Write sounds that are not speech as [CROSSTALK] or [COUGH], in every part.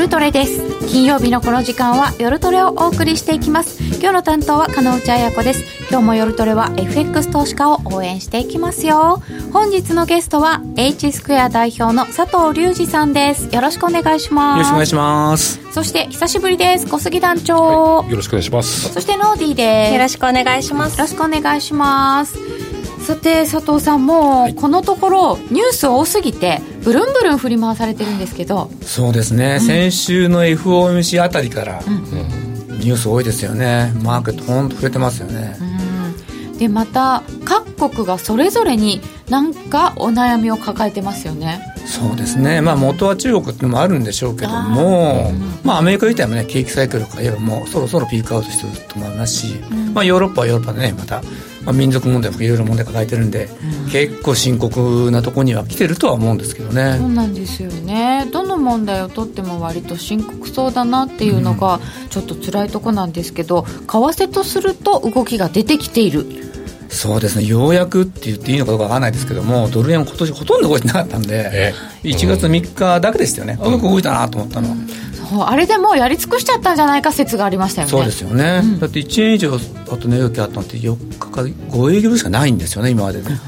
夜トレです。金曜日のこの時間は夜トレをお送りしていきます。今日の担当は金内彩子です。今日も夜トレは FX 投資家を応援していきますよ。本日のゲストは H スクエア代表の佐藤隆二さんです。よろしくお願いします。よろしくお願いします。そして久しぶりです。小杉団長、はい、よろしくお願いします。そしてノーディーです。よろしくお願いします。よろしくお願いします。さて佐藤さんもこのところニュース多すぎてブルンブルン振り回されてるんですけど。そうですね、うん、先週の FOMC あたりから、うん、ニュース多いですよね。マーケット本当触れてますよね、うん、でまた各国がそれぞれに何かお悩みを抱えてますよね。そうですね、まあ、元は中国っていうのもあるんでしょうけども、まあ、アメリカ自体もね景気サイクルからもうそろそろピークアウトしてると思いますし、まあ、ヨーロッパはヨーロッパでねまたまあ、民族問題もいろいろ問題抱えてるんで、うん、結構深刻なところには来てるとは思うんですけどね。そうなんですよね。どの問題をとっても割と深刻そうだなっていうのがちょっと辛いとこなんですけど、為替とすると動きが出てきているそうですね。ようやくって言っていいのかどうかわからないですけどもドル円今年ほとんど動いてなかったんで、1月3日だけですよね、うまく動いたなと思ったのは。あれでもうやり尽くしちゃったんじゃないか説がありましたよね。そうですよね、うん、だって1円以上あと値動きあったのって4日か5営業しかないんですよね今までね。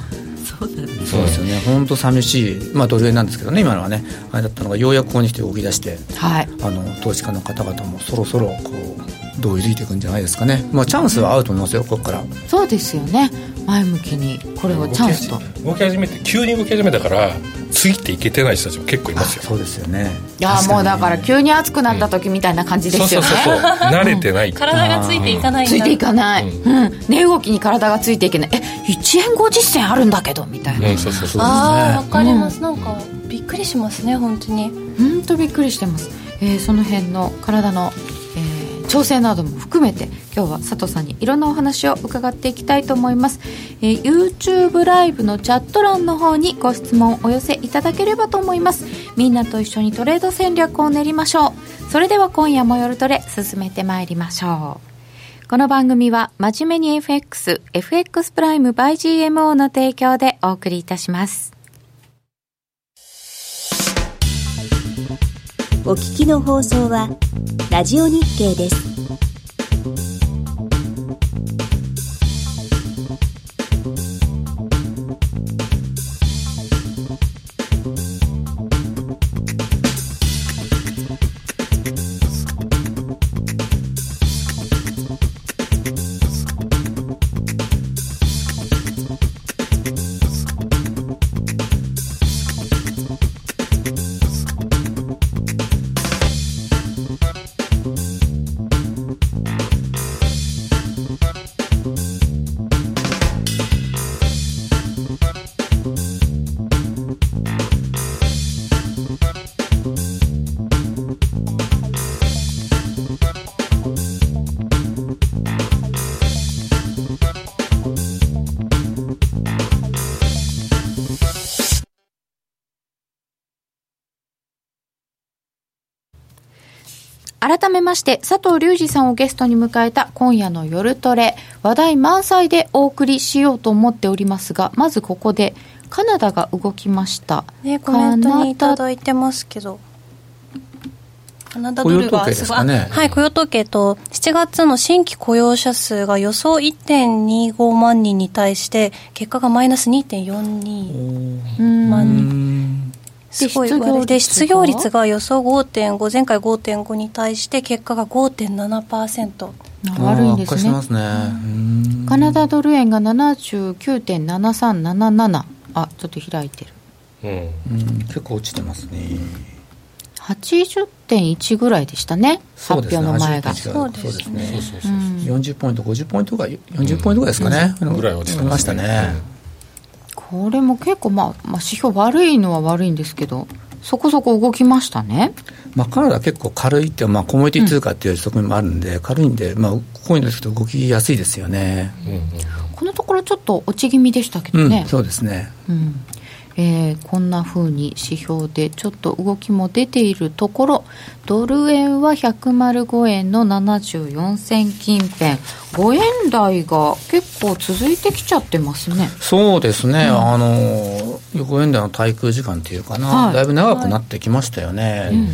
そうですよね。本当寂しい、まあ、ドル円なんですけどね今のはね。あれだったのがようやくここに来て動き出して、はい、あの投資家の方々もそろそろこう同意づいていくんじゃないですかね、まあ、チャンスは合うと思いますよここから。そうですよね。前向きにこれをチャンスと。動き始めて急に動き始めたからついていけてない人たちも結構いますよ。そうですよね。いやもうだから急に暑くなった時みたいな感じですよね、そうそうそう。慣れてない、うん、体がついていかないついていかない、うん、うん、値動きに体がついていけない。え1円50銭あるんだけどみたいな、うん、そうそうそう。ああ分かります、うん、なんかびっくりしますね本当に。本当びっくりしてます、えー、その辺の体の調整なども含めて今日は佐藤さんにいろんなお話を伺っていきたいと思います、えー、YouTube ライブのチャット欄の方にご質問お寄せいただければと思います。みんなと一緒にトレード戦略を練りましょう。それでは今夜も夜トレ進めてまいりましょう。この番組は真面目に FX、FX プライム by GMO の提供でお送りいたします。お聞きの放送はラジオ日経です。改めまして、佐藤隆二さんをゲストに迎えた今夜の夜トレ、話題満載でお送りしようと思っておりますが、まずここで、カナダが動きました。ね、コメントにいただいてますけど。カナダドルがすごい、ね、はい、雇用統計と、7月の新規雇用者数が予想1.25万人に対して、結果がマイナス2.42万人。すごい割で失業率が予想5.5前回5.5に対して結果が5.7%悪いんですね。カナダドル円が79.7377あちょっと開いてる、うん、結構落ちてますね。80.1ぐらいでしたね、発表の前が。そうですね、そうですね、40ポイント、50ポイントが、40ポイントぐらいですかね、ぐらい落ちてましたね。これも結構、まあ、まあ、指標悪いのは悪いんですけど、そこそこ動きましたね。まあ、カナダ結構軽いって、まあ、コモディティ通貨っていう側面もあるんで、うん、軽いんで、まあ、こういうのですけど、動きやすいですよね、うんうん、このところちょっと落ち気味でしたけどね。うん、そうですね、うんえー、こんなふうに指標でちょっと動きも出ているところドル円は105円の74銭近辺。5円台が結構続いてきちゃってますね。そうですね、うん、あの5円台の滞空時間っていうかな、はい、だいぶ長くなってきましたよね、はいうん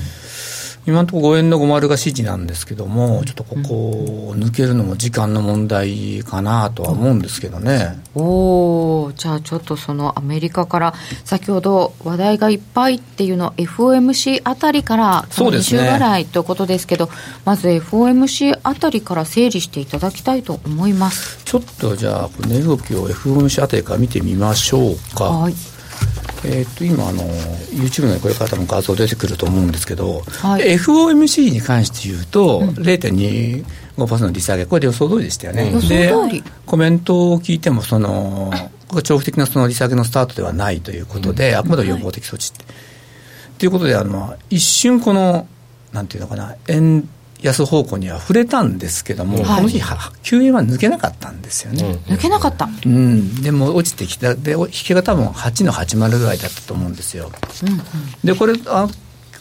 今のところ5円の50が支持なんですけども、ちょっとここを抜けるのも時間の問題かなとは思うんですけどね。うん、おお、じゃあちょっとそのアメリカから先ほど話題がいっぱいっていうの FOMC あたりから2週ぐらいということですけど、ね、まず FOMC あたりから整理していただきたいと思います。ちょっとじゃあ値動きを FOMC あたりから見てみましょうか。はい。えー、と今あの YouTube のこれから多分画像出てくると思うんですけど、はい、FOMC に関して言うと、うん、0.25%の利下げこれで予想通りでしたよね、うん、でコメントを聞いてもその長期的なその利下げのスタートではないということで、うん、あくまで予防的措置って。と、はい、いうことであの一瞬このなんていうのかな円安方向には触れたんですけども、はい、この日急円は抜けなかったんですよね、抜けなかった、うん、でも落ちてきた。で引けが多分8の80ぐらいだったと思うんですよ、うんうん、でこれあ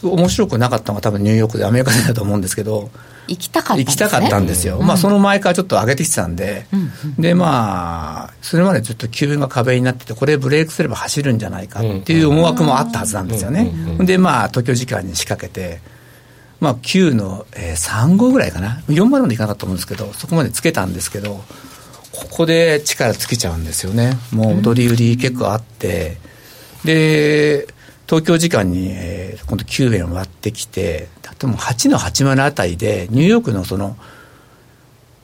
面白くなかったのが多分ニューヨークでアメリカでだと思うんですけど行きたかった、ね、行きたかったんですよ、うん、まあその前からちょっと上げてきてたんで、うんうん、でまあそれまでずっと急円が壁になっててこれブレイクすれば走るんじゃないかっていう思惑もあったはずなんですよね、でまあ東京時間に仕掛けてまあ、9の、えー、3号ぐらいかな、4までいかなかったと思うんですけど、そこまでつけたんですけど、ここで力つけちゃうんですよね、もう戻り売り結構あって、で、東京時間に、えー、今度9円割ってきて、でも8の80あたりで、ニューヨークのその、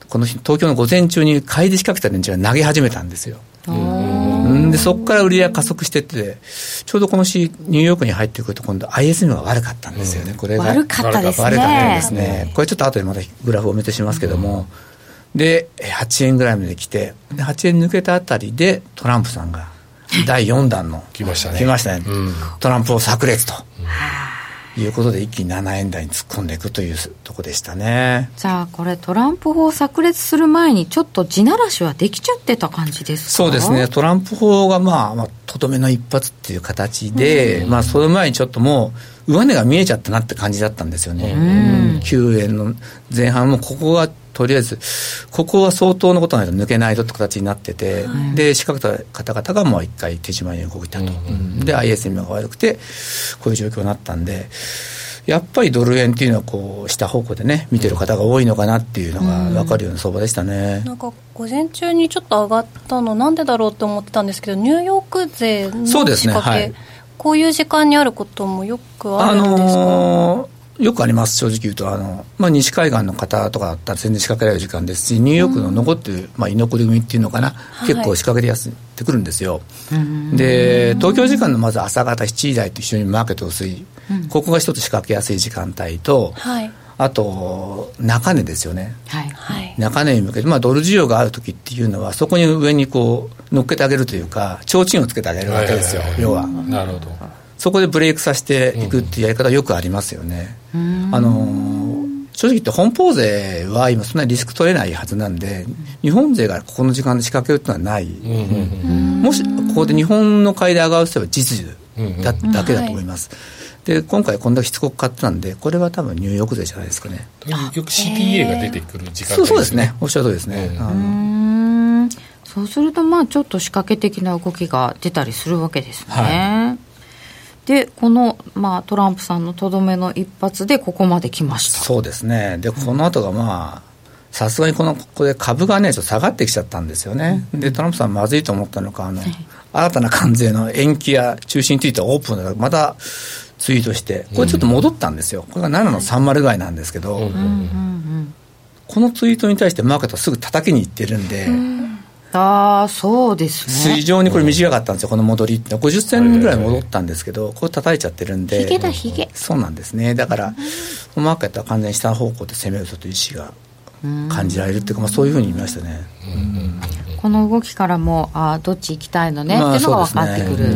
この東京の午前中に買いで仕掛けた連中が投げ始めたんですよ。でそこから売り上げ加速してってちょうどこの日ニューヨークに入ってくると今度 ISM が悪かったんですよね、これが悪かったですね。悪かったですね。これちょっと後でまたグラフをお見せしますけども、で8円ぐらいまで来てで8円抜けたあたりでトランプさんが第4弾の来ましたね。来ましたね、トランプを炸裂と。いうことで一気に7円台に突っ込んでいくというとこでしたね。じゃあこれトランプ法炸裂する前にちょっと地ならしはできちゃってた感じですか？そうですね。トランプ法がまあ、まあ、とどめの一発っていう形で、うん、まあその前にちょっともう上値が見えちゃったなって感じだったんですよね、うん、9円の前半もここがとりあえず、ここは相当のことないと抜けないとって形になってて、はい、で、仕掛けた方々がもう一回手締まいに動いたと。うんうん、で、ISM が悪くて、こういう状況になったんで、やっぱりドル円っていうのはこう下方向でね見てる方が多いのかなっていうのが分かるような相場でしたね、うん、なんか午前中にちょっと上がったのなんでだろうと思ってたんですけどニューヨーク勢の仕掛けそうですね、はい、こういう時間にあることもよくあるんですか、あのーよくあります、正直言うと、あのまあ、西海岸の方とかだったら全然仕掛けられる時間ですし、ニューヨークの残ってる、まあ、居残り組っていうのかな、結構仕掛けでやすってくるんですよ。で、東京時間のまず朝方7時台と一緒にマーケット薄い、ここが一つ仕掛けやすい時間帯と、はい。あと、中値ですよね、はい。はい、中値に向けて、まあ、ドル需要があるときっていうのは、そこに上にこう乗っけてあげるというか、提灯をつけてあげるわけですよ、要は。なるほどそこでブレイクさせていくっていうやり方はよくありますよね。あの正直言って本邦税は今そんなにリスク取れないはずなんで日本税がここの時間で仕掛けるっていうのはない、もしここで日本の買いで上がるとは実需だ,、だけだと思います、で今回こんだけしつこく買ってたんでこれは多分ニューヨーク税じゃないですかね。よく CTA が出てくる時間、ね、そうですね。おっしゃるとりですね、そうするとまあちょっと仕掛け的な動きが出たりするわけですね、はいでこの、まあ、トランプさんのとどめの一発でここまで来ました。そうですね。でこの後がまあさすがにこのここで株がねちょっと下がってきちゃったんですよね、うん、でトランプさんまずいと思ったのかあの、新たな関税の延期や中止についてはオープンだまたツイートしてこれちょっと戻ったんですよ、これが7の30ぐらいなんですけど、このツイートに対してマーケットはすぐ叩きにいってるんで、うんああそうですね。非常にこれ短かったんですよ、この戻りって。50銭ぐらい戻ったんですけど、これ叩いちゃってるんで。ひげだひげそうなんですね。だから、うん、マーケットは完全に下方向で攻めるぞという意思が感じられるっていうか、まあ、そういうふうに見ましたね、この動きからもあどっち行きたいのね、っていうのが分かってくる、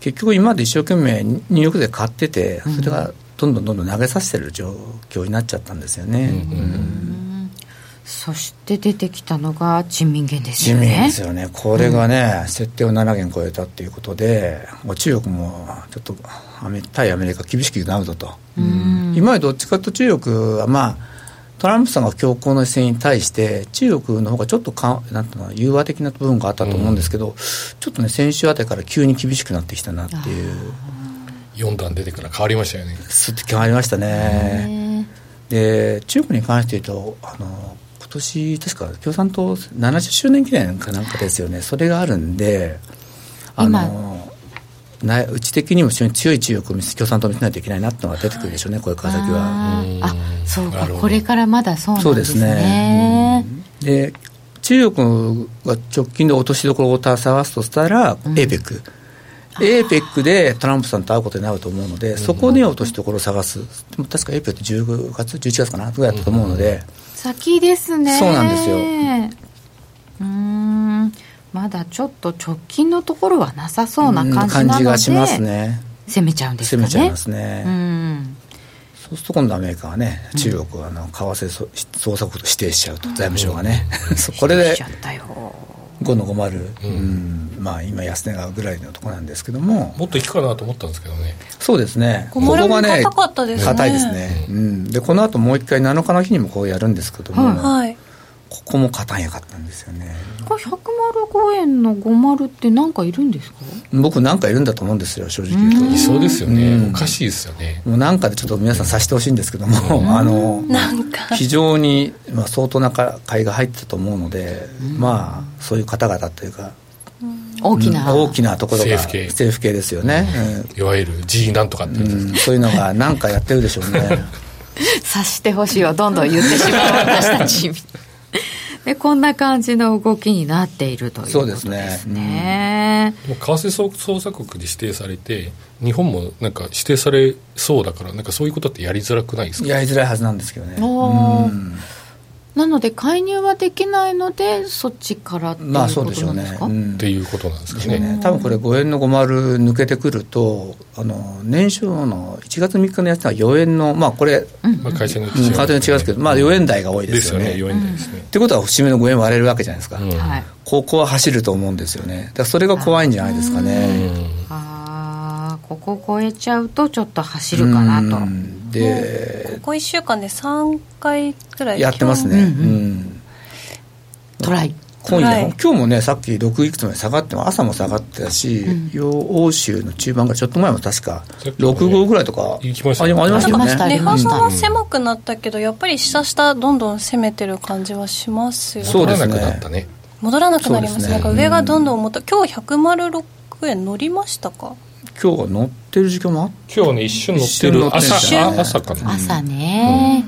結局今まで一生懸命ニューヨークで買っててそれがどんどんどんどん投げさせてる状況になっちゃったんですよね、うんそして出てきたのが人民元ですよね。人民ですよね。これがね、うん、設定を7元超えたっていうことで、もう中国もちょっと対アメリカ厳しくなるぞと。今までどっちかと中国はまあ、トランプさんが強硬な姿勢に対して、中国の方がちょっとかなんていうの融和的な部分があったと思うんですけど、うん、ちょっとね、先週あたりから急に厳しくなってきたなっていう。4段出てから変わりましたよねすって変わりましたねで中国に関して言うとあの今年確か共産党70周年記念かなんかですよね。それがあるんであのなうち的にも非常に強い中国を共産党を見せないといけないなってのが出てくるでしょうね、こういう川崎は。あそうか、これからまだそうなんですね。そうですね。で中国が直近で落としどころを探すとしたら、うん、APEC。APEC でトランプさんと会うことになると思うので、そこに落としどころを探す、でも確か APEC って10月、11月かな、ぐらいだったと思うので、先ですね。そうなんですよ。うんまだちょっと直近のところはなさそうな感じなので、感じがしますね。攻めちゃうんですかね。攻めちゃいますね。うんそうすると今度アメリカはね、中国はあの為替捜査国と指定しちゃうと、財務省がね、[LAUGHS] これで5の50、うん。まあ、今、安値がぐらいのところなんですけども、もっといくかなと思ったんですけどね、そうですね、ここがね、硬いですね、うん、でこの後もう一回、7日の日にもこうやるんですけども、はい、ここも硬いやかったんですよね。これ105円の50って何かいるんですか？僕なんかいるんだと思うんですよ正直言うと。いそうですよね、おかしいですよね。もうなんかでちょっと皆さんさしてほしいんですけどもあの非常に、まあ、相当な買いが入ってたと思うのでまあそういう方々というか大きな、大きなところが政府系。政府系ですよね、いわゆる G なんとかって、そういうのが何かやってるでしょうね。[LAUGHS] 察してほしいをどんどん言ってしまう私たちでこんな感じの動きになっているということですね。そうですね、為替捜査国で指定されて日本もなんか指定されそうだからなんかそういうことってやりづらくないですか？やりづらいはずなんですけどね。うんなので介入はできないのでそっちからっていうことなんですか、まあね。うん、っていうことなんですかね。ね。多分これ5円の50抜けてくるとあの年初の1月3日のやつは4円のまあこれ、うん、まあ、会社に違いますけど、まあ、4円台が多いですよね。ですよね。4円台ですね、ってことは節目の5円割れるわけじゃないですか、うん、ここは走ると思うんですよね。だからそれが怖いんじゃないですかね。ああここ超えちゃうとちょっと走るかなとでここ1週間で3回ぐらいやってますね、うん、うん、トライ。今夜今日もねさっき6いくつまで下がっても朝も下がってたし、うん、欧州の中盤がちょっと前も確か6号ぐらいとか、ね、ありましたよね。値幅は狭くなったけどやっぱり下下どんどん攻めてる感じはしますよねそうですね。戻らなくなります。ね、んか上がどんどん重た今日106円乗りましたか？今日は乗ってる時間もあ今日ね一瞬乗ってる。朝朝かな。朝ね、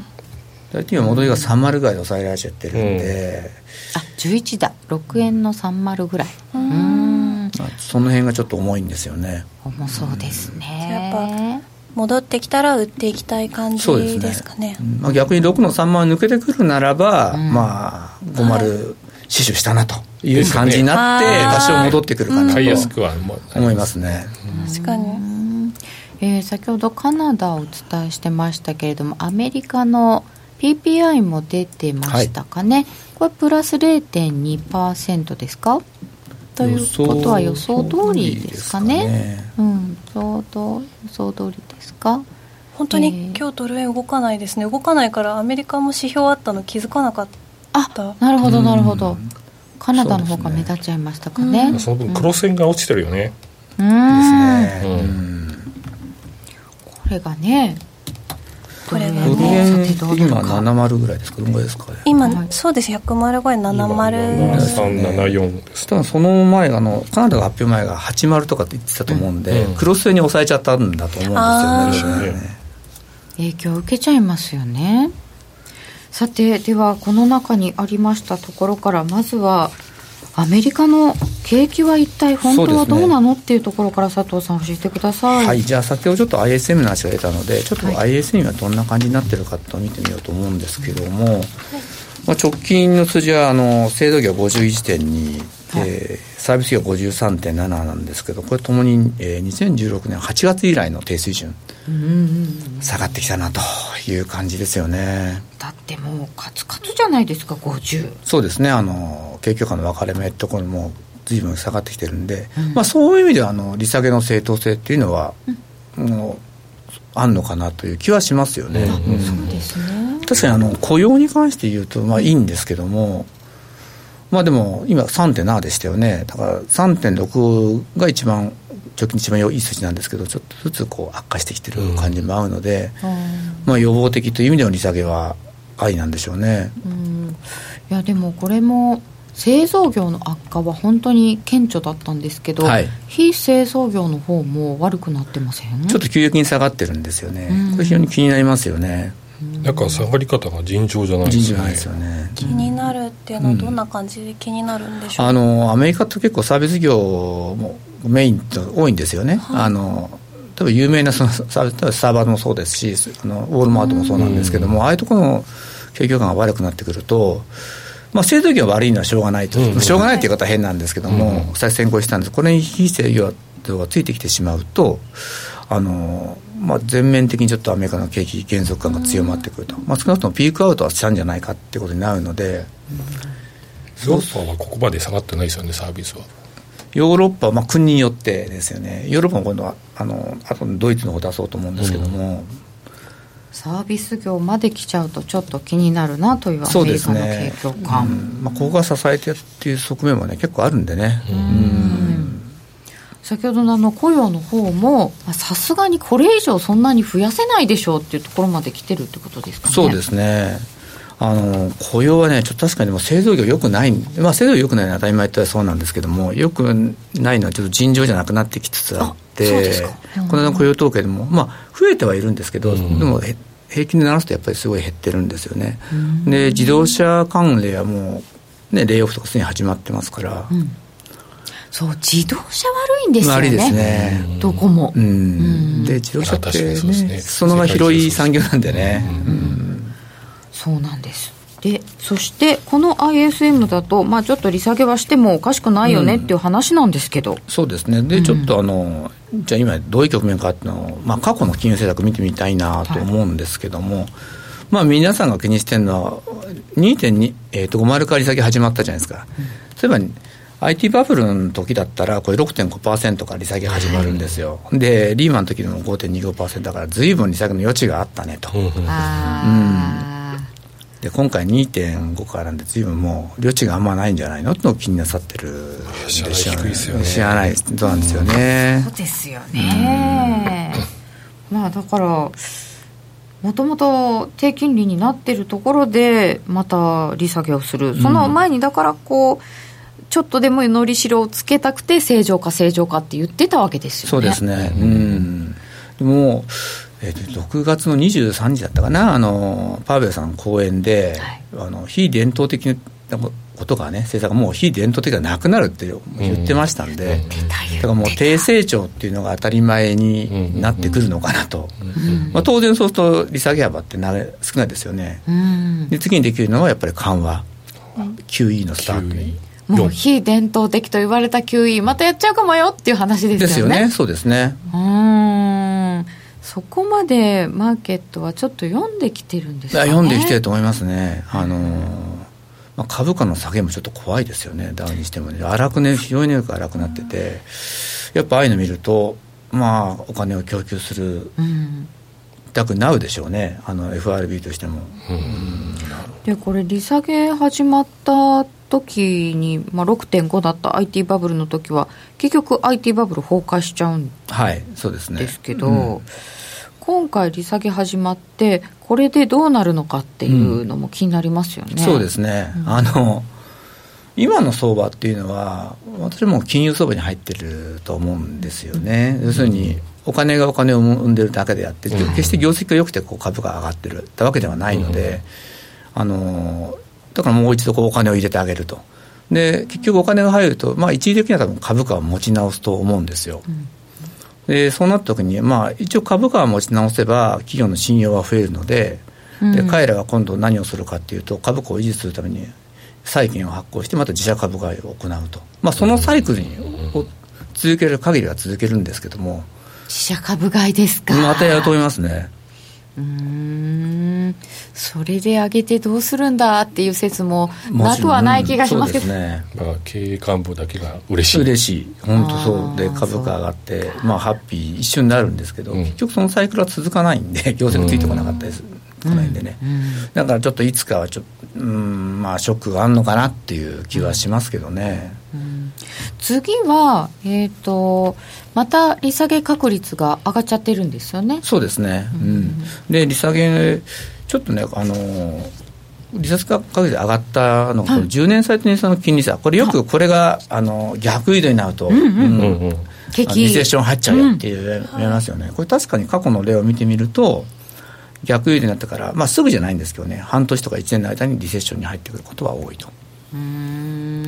うん、大体今戻りが30ぐらいで抑えられちゃってるんで、うん、あ11だ。6円の30ぐらい。うん。その辺がちょっと重いんですよね。重そうですね、やっぱ戻ってきたら売っていきたい感じですかね、ね、まあ、逆に6の3万抜けてくるならば、うん、まあ50、はい死守したなと。いう感じになって、多少戻ってくるかなと思います。ね。確かに。えー、先ほどカナダをお伝えしてましたけれどもアメリカの PPI も出てましたかね、はい、これプラス0.2%ですか？ということは予想通りですかね、ね、うんちょうど予想通りですか？本当に、えー、今日ドル円動かないですね。動かないからアメリカも指標あったの気づかなかった。あなるほどなるほど、カナダの方が目立っちゃいましたかね。その分黒線が落ちてるよね、うん、ですね、うん、これがねこれがね今70ぐらいですか。どんぐらいです。か、ね、今、はい、そうです105円70 374です。ただその前あのカナダが発表前が80とかって言ってたと思うんで、うん、クロス線に抑えちゃったんだと思うんですよね。影響を受けちゃいますよねさてではこの中にありましたところからまずはアメリカの景気は一体本当はどうなの、ね、っていうところから佐藤さん教えてください、はい、じゃあ先ほどちょっと ISM の話が出たのでちょっと ISM はどんな感じになってるかと見てみようと思うんですけども、はい、まあ、直近の数字はあの制度業51.2、はい、えー、サービス業53.7なんですけどこれともに、えー、2016年8月以来の低水準下がってきたなという感じですよね。だってカツカツじゃないですか50そうですね。あの景況感の分かれ目ってところも随分下がってきてるんで、うん、まあ、そういう意味ではあの利下げの正当性っていうのは、うん、もうあんのかなという気はしますよね、そうですね。確かにあの雇用に関して言うとまあいいんですけどもまあでも今3.7でしたよね。だから3.6が一番直近一番いい数字なんですけどちょっとずつこう悪化してきてる感じもあるので、うん、まあ、予防的という意味での利下げはありなんでしょうね、うん、いやでもこれも製造業の悪化は本当に顕著だったんですけど、はい、非製造業の方も悪くなってません？ちょっと急激に下がってるんですよね、これ非常に気になりますよね。なんか下がり方が尋常じゃないですよね。ですよね。気になるっていうのはどんな感じで気になるんでしょう、うん、あのアメリカって結構サービス業もメインと多いんですよね、はい、あの多分有名なそのサーバーもそうですしあのウォールマートもそうなんですけども、ああいうところの景況感が悪くなってくるとまあ、製造業が悪いのはしょうがないと、うん、しょうがないという方は変なんですけども、うん、先先行したんです。これに非製造業がついてきてしまうとあの、まあ、全面的にちょっとアメリカの景気減速感が強まってくると、まあ、少なくともピークアウトはしたんじゃないかっていうことになるので、ヨーロッパはここまで下がってないですよねサービスはヨーロッパはまあ国によってですよね。ヨーロッパも今度はあのあとドイツの方出そうと思うんですけども、サービス業まで来ちゃうとちょっと気になるなというアメリカの景況感、ねうん、まあ、ここが支えてっていう側面もね結構あるんでね。先ほどのあの雇用の方もさすがにこれ以上そんなに増やせないでしょうっていうところまで来てるってことですかね。そうですねあの雇用はね、ちょっと確かにも製造業よくない、まあ、製造業よくないのは当たり前とはそうなんですけども、よくないのはちょっと尋常じゃなくなってきつつあって、この雇用統計でも、まあ、増えてはいるんですけど、うん、でも平均で鳴らすとやっぱりすごい減ってるんですよね。うん、で自動車関連はもう、ね、レイオフとかすでに始まってますから。うんそう自動車悪いんですよね。悪いですね。どこも。うん。で自動車ってね、そのが広い産業なんでね。うんそうなんです。でそしてこの ISM だと、まあ、ちょっと利下げはしてもおかしくないよねっていう話なんですけど、うん、そうですね。で、ちょっとあのじゃあ今どういう局面かっていうのを、まあ、過去の金融政策見てみたいなと思うんですけども、はい、まあ、皆さんが気にしてるのは2.2、えー、と50から利下げ始まったじゃないですか、うん、そういえば IT バブルの時だったら、これ6.5%から利下げ始まるんですよ、で、リーマンの時でも5.25%だから、ずいぶん利下げの余地があったねと。うんで今回2.5からなんで随分もう余地があんまないんじゃないの？って気になさってるでしょうね。知らない。そうなんですよね、そうですよね、まあだからもともと低金利になってるところでまた利下げをする。その前にだからこう、ちょっとでものりしろをつけたくて正常化正常化って言ってたわけですよね。そうですね。うん。でもえー、6月の23日だったかな、あのパウベルさん講演で、はい、あの非伝統的なことがね、政策がもう非伝統的ではなくなるって言ってましたんで、うん、だからもう低成長っていうのが当たり前になってくるのかなと、まあ、当然そうすると利下げ幅ってなれ少ないですよね、うん、で次にできるのはやっぱり緩和、QE のスタートに。もう非伝統的と言われた QE またやっちゃうかもよっていう話ですよね。ですよね、そうですね。うんそこまでマーケットはちょっと読んできてるんですか、ね、読んできてると思いますね。あのまあ、株価の下げもちょっと怖いですよね、ダウにしてもね、荒くね、非常によく荒くなってて、やっぱああいうの見ると、まあ、お金を供給する、うん、たくなるでしょうね、あの FRB としても。うん、でこれ、利下げ始まった時に、まあ、6.5だった IT バブルの時は、結局、IT バブル崩壊しちゃうんですけど。はい、そうですね、うん今回利下げ始まってこれでどうなるのかっていうのも気になりますよね、うん、そうですね、うん、あの今の相場っていうのは私も金融相場に入ってると思うんですよね、要するにお金がお金を生んでるだけであって決して業績が良くてこう株価が上がってるってわけではないので、あのだからもう一度こうお金を入れてあげると。で結局お金が入ると、まあ、一時的には多分株価を持ち直すと思うんですよ、うんでそうなった時に、まあ、一応株価は持ち直せば企業の信用は増えるのでで彼らが今度何をするかっていうと株価を維持するために債券を発行してまた自社株買いを行うと、まあ、そのサイクルを続ける限りは続けるんですけども。自社株買いですか。またやると思いますねうん。それで上げてどうするんだっていう説もなくはない気がしますけど、ね。まあ、経営幹部だけが嬉しい。嬉しい。本当そう。で株価上がってまあハッピー一瞬になるんですけど、うん、結局そのサイクルは続かないんで業績ついてこなかったです、うん、来ないんでね、うん、だからちょっといつかはちょっとうんまあ、ショックがあるのかなっていう気はしますけどね。うん、次は、えーと、また利下げ確率が上がっちゃってるんですよね。そうですね、うん、で利下げ、ちょっとね、あの利下げ確率上がったのが、10年債と年債の金利差、これよくこれが、あの逆移動になると、うんうんうん、リセッション入っちゃうよって言わますよね、これ確かに過去の例を見てみると、逆輸入になってから、まあ、すぐじゃないんですけどね、半年とか1年の間にリセッションに入ってくることは多いと。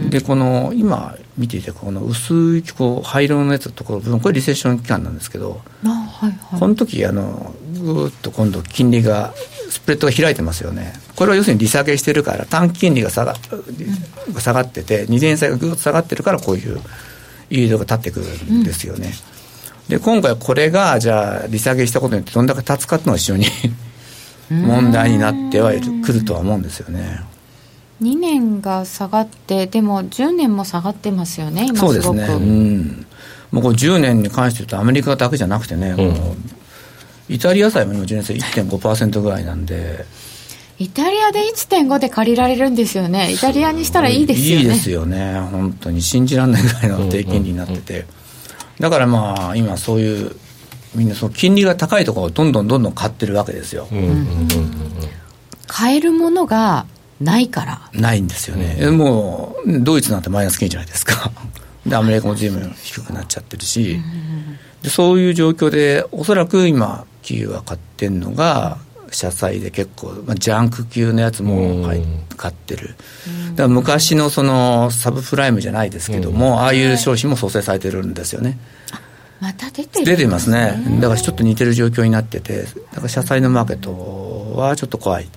で、この今見ていて、この薄いこう灰色のやつのところ、これリセッション期間なんですけど、はいはい、この時あのぐーっと今度、金利が、スプレッドが開いてますよね、これは要するに利下げしてるから、短期金利が下が,、下がってて、2年債がぐーっと下がってるから、こういうイールドが立ってくるんですよね。うん、で今回これがじゃあ利下げしたことによってどんだけ立つかっていうのは非常に [LAUGHS] 問題になってはくるとは思うんですよね。2年が下がって、でも10年も下がってますよね、今そうですね、うん、もうこ10年に関して言うと、アメリカだけじゃなくてね、うん、イタリア債も今、10年生1.5%ぐらいなんで。イタリアで1.5で借りられるんですよね、イタリアにしたらいいですよね。いいですよね、本当に信じられないぐらいの低金利になってて、だからまあ、今、そういうみんなその金利が高いところをどんどんどんどん買ってるわけですよ。買えるものがないから。ないんですよね、うん、もうドイツなんてマイナス金じゃないですか。でアメリカも随分低くなっちゃってるし、でそういう状況でおそらく今企業が買ってるのが社債で結構、まあ、ジャンク級のやつも買ってる、だから昔のそのサブプライムじゃないですけども、ああいう商品も創生されてるんですよね。また出てる、ね、出てますね。だからちょっと似てる状況になっててだから社債のマーケットはちょっと怖い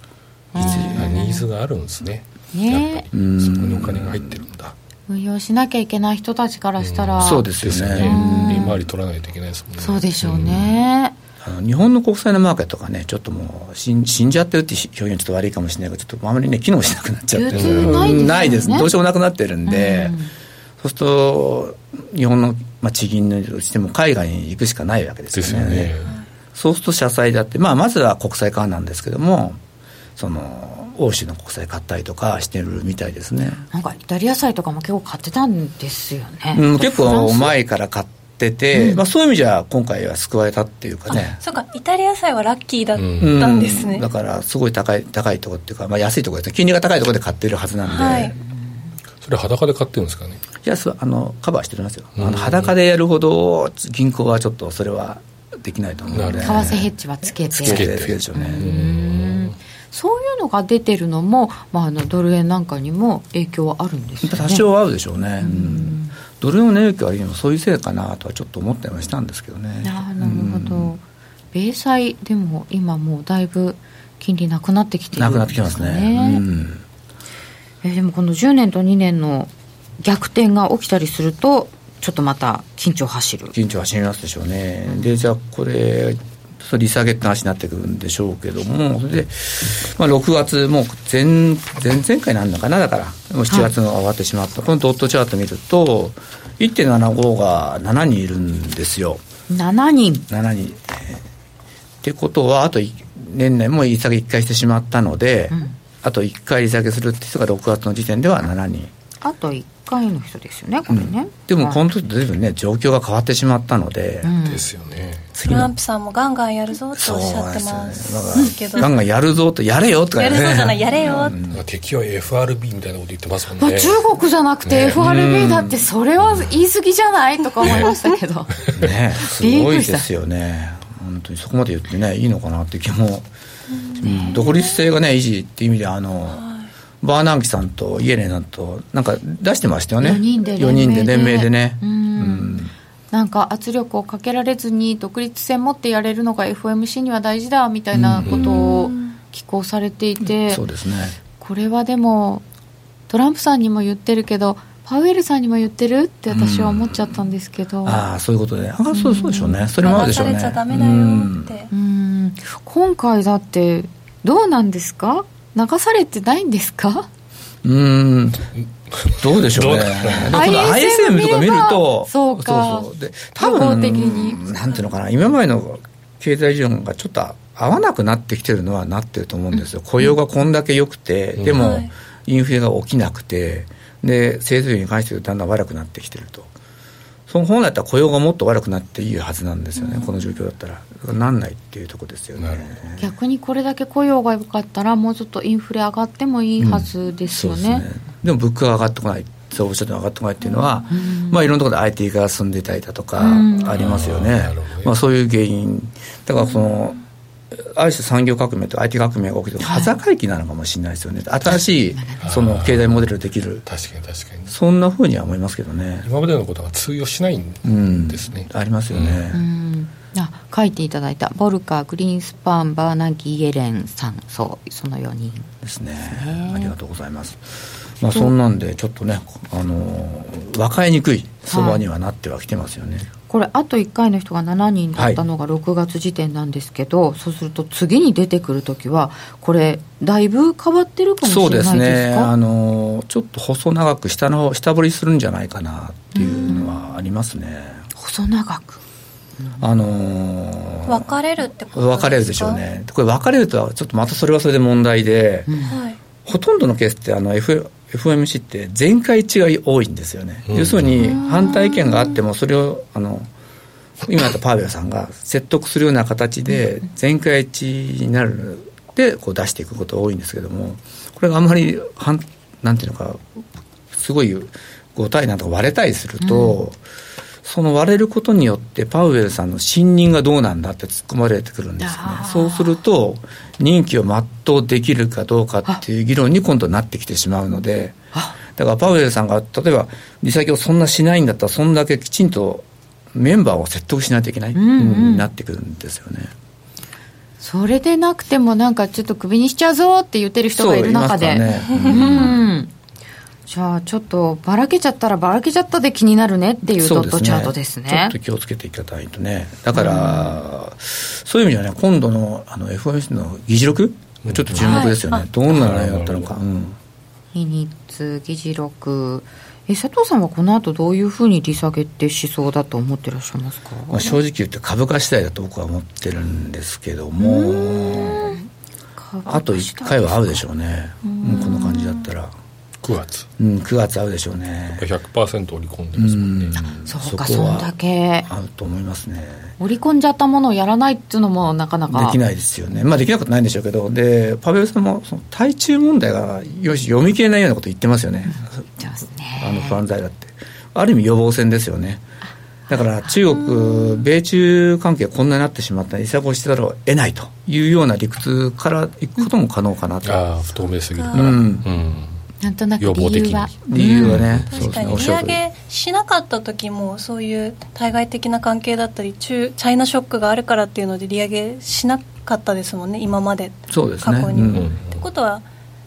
ニーズがあるんですね。ねそこにお金が入ってるんだ。運用しなきゃいけない人たちからしたら、うん、そうですよね。利回り取らないといけないですもんね。そうでしょうね、うん、あの日本の国債のマーケットがねちょっともう死ん死んじゃってるって表現ちょっと悪いかもしれないけどちょっとあまりね機能しなくなっちゃって。るないです、ね、ないです。どうしようもなくなってるんで、うん。そうすると日本の、まあ、地銀のとしても海外に行くしかないわけですよね。よね。そうすると社債だって、まあ、まずは国債化なんですけどもその欧州の国債買ったりとかしてるみたいですね。なんかイタリア債とかも結構買ってたんですよね、うん、結構前から買ってて、うん、まあ、そういう意味じゃ今回は救われたっていうかね。そうかイタリア債はラッキーだったんですね、うん、だからすごい高い高いところっていうか、まあ、安いところです。金利が高いところで買ってるはずなんで、はい、それ裸で買ってるんですかね？いやあのカバーしてますよ、あの裸でやるほど銀行はちょっとそれはできないと思うので、為替ヘッジはつけて、つけてでしょうね。そういうのが出てるのも、まあ、あのドル円なんかにも影響はあるんですよね。多少はあるでしょうね。うん、ドル円の影響は今そういうせいかなとはちょっと思ったりはしたんですけどね。なるほど。米債でも今もうだいぶ金利なくなってきてるんですかね。なくなってきますね。うん、えでもこの10年と2年の逆転が起きたりするとちょっとまた緊張走る緊張走りますでしょうね、うん、でじゃあこれ利下げって話になってくるんでしょうけども、それで、まあ、6月、もう前前々回なんだかな、だから、もう7月が終わってしまった、はい、このドットチャート見ると、1.75が7人いるんですよ。7人 ?7 人。ってことは、あと年内も利下げ1回してしまったので、うん、あと1回利下げするって人が6月の時点では7人。あと1回の人ですよねこれね、うん、でもこの時ずいぶんね状況が変わってしまったので、うん、ですよね。トランプさんもガンガンやるぞとおっしゃってます。けどガンガンやるぞとやれよとかね。やるぞじゃないやれよ、うん、敵は FRB みたいなこと言ってますもんね。中国じゃなくて FRB だってそれは言い過ぎじゃないとか思いましたけど。ね。すごいですよね。本当にそこまで言ってねいいのかなって気も、うん、独立性がね維持っていう意味であの、バーナンキさんとイエレンさんとなんか出してましたよね。4人で4人で連名でね、うん、なんか圧力をかけられずに独立性持ってやれるのが FOMC には大事だみたいなことを寄稿されていて、うん、そうですね。これはでもトランプさんにも言ってるけどパウエルさんにも言ってるって私は思っちゃったんですけど、うん、ああそういうことで。あそうそうでしょうね、それもあるでしょうね。流されちゃダメだよって、うん、今回だってどうなんですか？流されてないんですか？うん。どうでしょうね。ISM とか見ると、そうか。そうそう。で多分的に。なんていうのかな、今までの経済事情がちょっと合わなくなってきてるのはなってると思うんですよ、雇用がこんだけ良くて、でもインフレが起きなくて、で製造業に関してだんだん悪くなってきてると。その本来だったら雇用がもっと悪くなっていいはずなんですよね、うん、この状況だったら、なんないっていうところですよね。逆にこれだけ雇用が良かったら、もうちょっとインフレ上がってもいいはずですよね。うん、でね。でも物価が上がってこない。総務省で上がってこないっていうのは、うん、まあ、いろんなところで IT が進んでたりだとかありますよね、うん、まあ、そういう原因、だからその、ある種産業革命と IT 革命が起きて端境期なのかもしれないですよね、新しいその経済モデルできる、確かに確かに、そんなふうには思いますけどね。今までのことが通用しないんですね。ありますよね。あ書いていただいた。ボルカーグリーンスパンバーナギエレンさん。そうその4人。ですね、ね、ありがとうございます。まあそんなんでちょっとねあの分かりにくい相場にはなってはきてますよね、はいこれあと1回の人が7人だったのが6月時点なんですけど、はい、そうすると次に出てくるときはこれだいぶ変わってるかもしれないですか？そうですね。あのちょっと細長く下の下振りするんじゃないかなっていうのはありますね。細長く？あのー、分かれるってこと分かれるでしょうね。これ分かれるとはちょっとまたそれはそれで問題で、うん、ほとんどのケースってあの F FOMC って全会一致が多いんですよね、うん、要するに反対意見があってもそれをあの今やったパーベルさんが説得するような形で全会一致になるでこう出していくことが多いんですけどもこれがあんまり反なんていうのかすごい5対なんとか割れたりすると、うん、その割れることによってパウエルさんの信任がどうなんだって突っ込まれてくるんですよねそうすると任期を全うできるかどうかっていう議論に今度なってきてしまうのでだからパウエルさんが例えば利下げをそんなしないんだったらそんだけきちんとメンバーを説得しないといけない、うんうん、なってくるんですよね。それでなくてもなんかちょっとクビにしちゃうぞって言ってる人がいる中で、ね。うん、じゃあちょっとばらけちゃったらばらけちゃったで気になるねっていうドットチャートですね、ね、ちょっと気をつけていただいてね。だから、うん、そういう意味ではね今度のあの FOMC の議事録？ちょっと注目ですよね、はい、どんな内容だったのか、うん、日日議事録。え佐藤さんはこの後どういうふうに利下げってしそうだと思ってらっしゃいますか、まあ、正直言って株価次第だと僕は思ってるんですけども。あと1回は合うでしょうね。もうこの感じだったら9月。うん9月合うでしょうね。100%織り込んでますもんね、うん、そうかそんだけ。合うと思いますね。織り込んじゃったものをやらないっていうのもなかなか。できないですよね。まあできなことないんでしょうけど。でパベルさんもその対中問題がよし読み切れないようなこと言ってますよね、うん、あの不安材だって。ある意味予防線ですよね。だから中国、米中関係こんなになってしまったら、利下げをしてたら得ないというような理屈からいくことも可能かなと。ああ、不透明すぎるから。うん、なんとなく理由は理由はね、うん、確かに。利上げしなかった時もそういう対外的な関係だったり中チャイナショックがあるからっていうので利上げしなかったですもんね今まで。そうですね。過去に。も、うん、ってことは